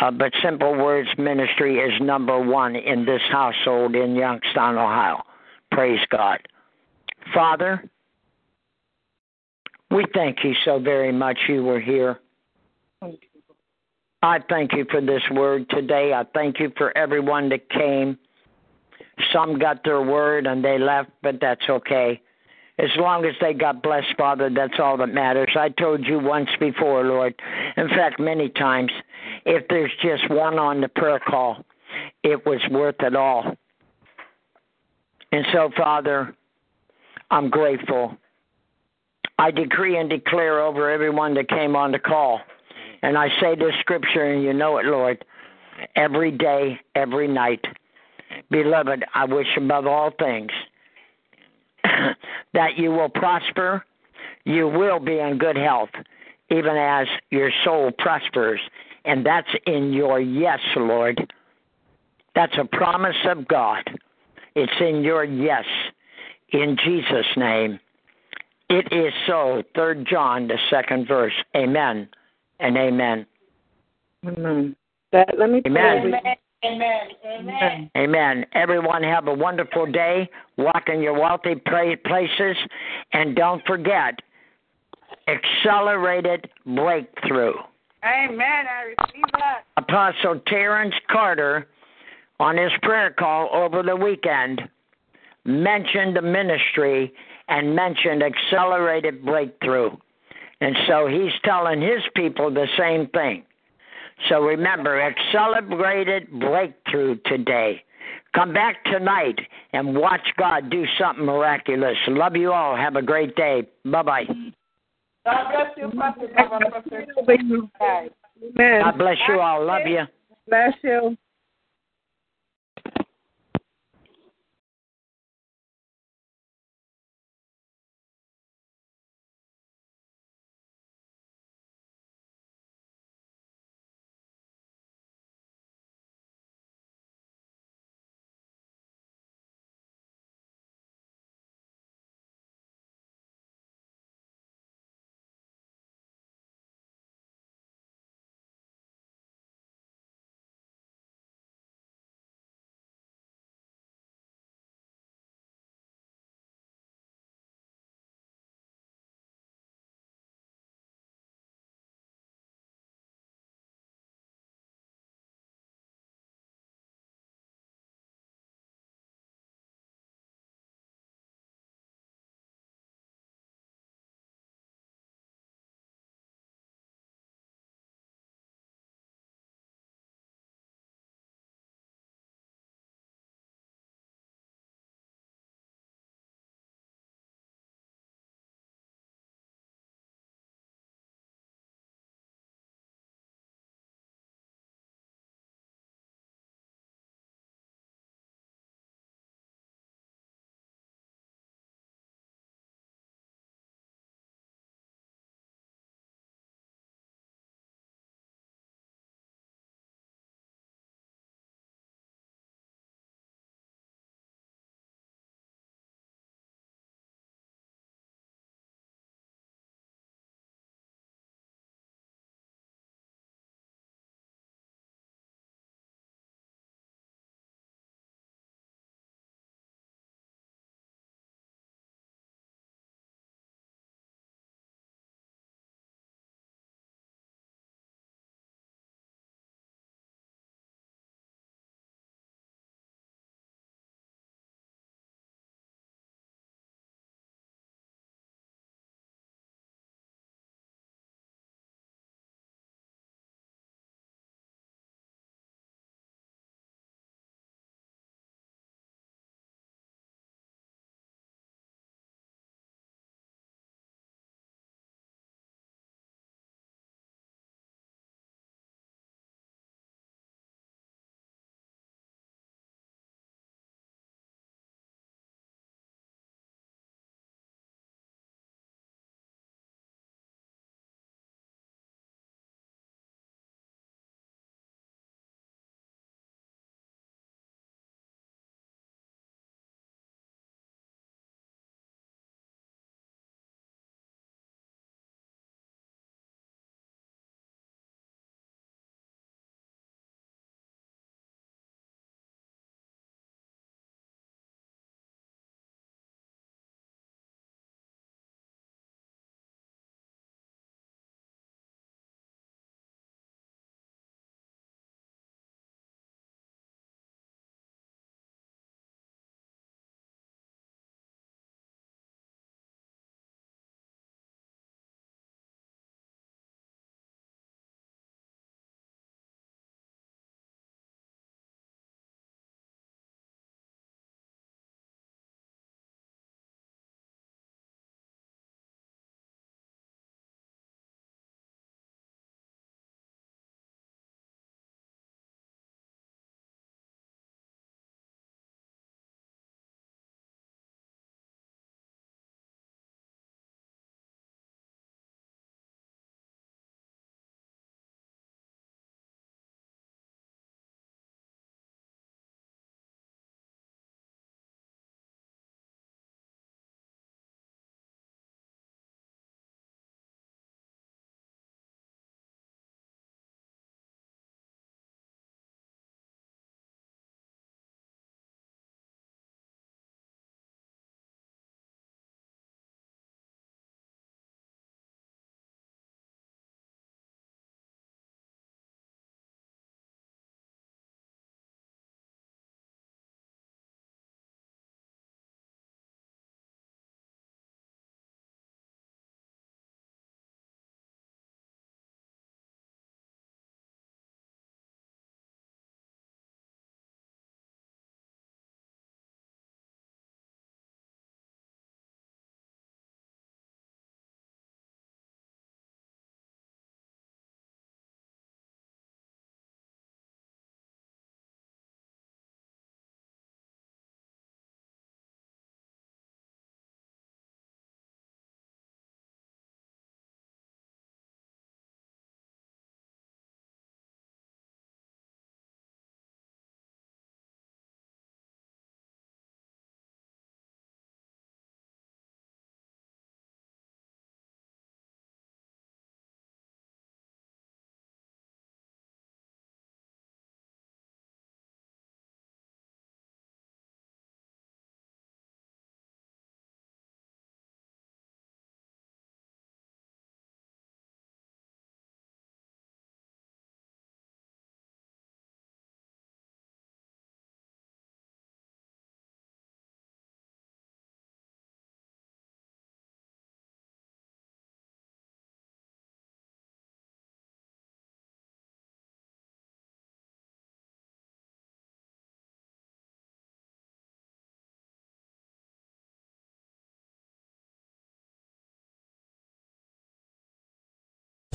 Uh, but Simple Words Ministry is number one in this household in Youngstown, Ohio. Praise God. Father, we thank you so very much you were here. I thank you for this word today. I thank you for everyone that came. Some got their word and they left, but that's okay. As long as they got blessed, Father, that's all that matters. I told you once before, Lord, in fact, many times, if there's just one on the prayer call, it was worth it all. And so, Father, I'm grateful. I decree and declare over everyone that came on the call. And I say this scripture, and you know it, Lord, every day, every night. Beloved, I wish above all things that you will prosper, you will be in good health, even as your soul prospers. And that's in your yes, Lord. That's a promise of God. It's in your yes. In Jesus' name. It is so. Third John, the second verse. Amen and amen. Amen. That, let me Amen. pray. Amen. Amen. Amen. Everyone have a wonderful day. Walk in your wealthy places. And don't forget, accelerated breakthrough. Amen. I receive that. Apostle Terrence Carter, on his prayer call over the weekend, mentioned the ministry and mentioned accelerated breakthrough. And so he's telling his people the same thing. So remember, accelerated breakthrough today. Come back tonight and watch God do something miraculous. Love you all. Have a great day. Bye bye. God bless you, Pastor. Amen. God bless you all. Love you. Bless you.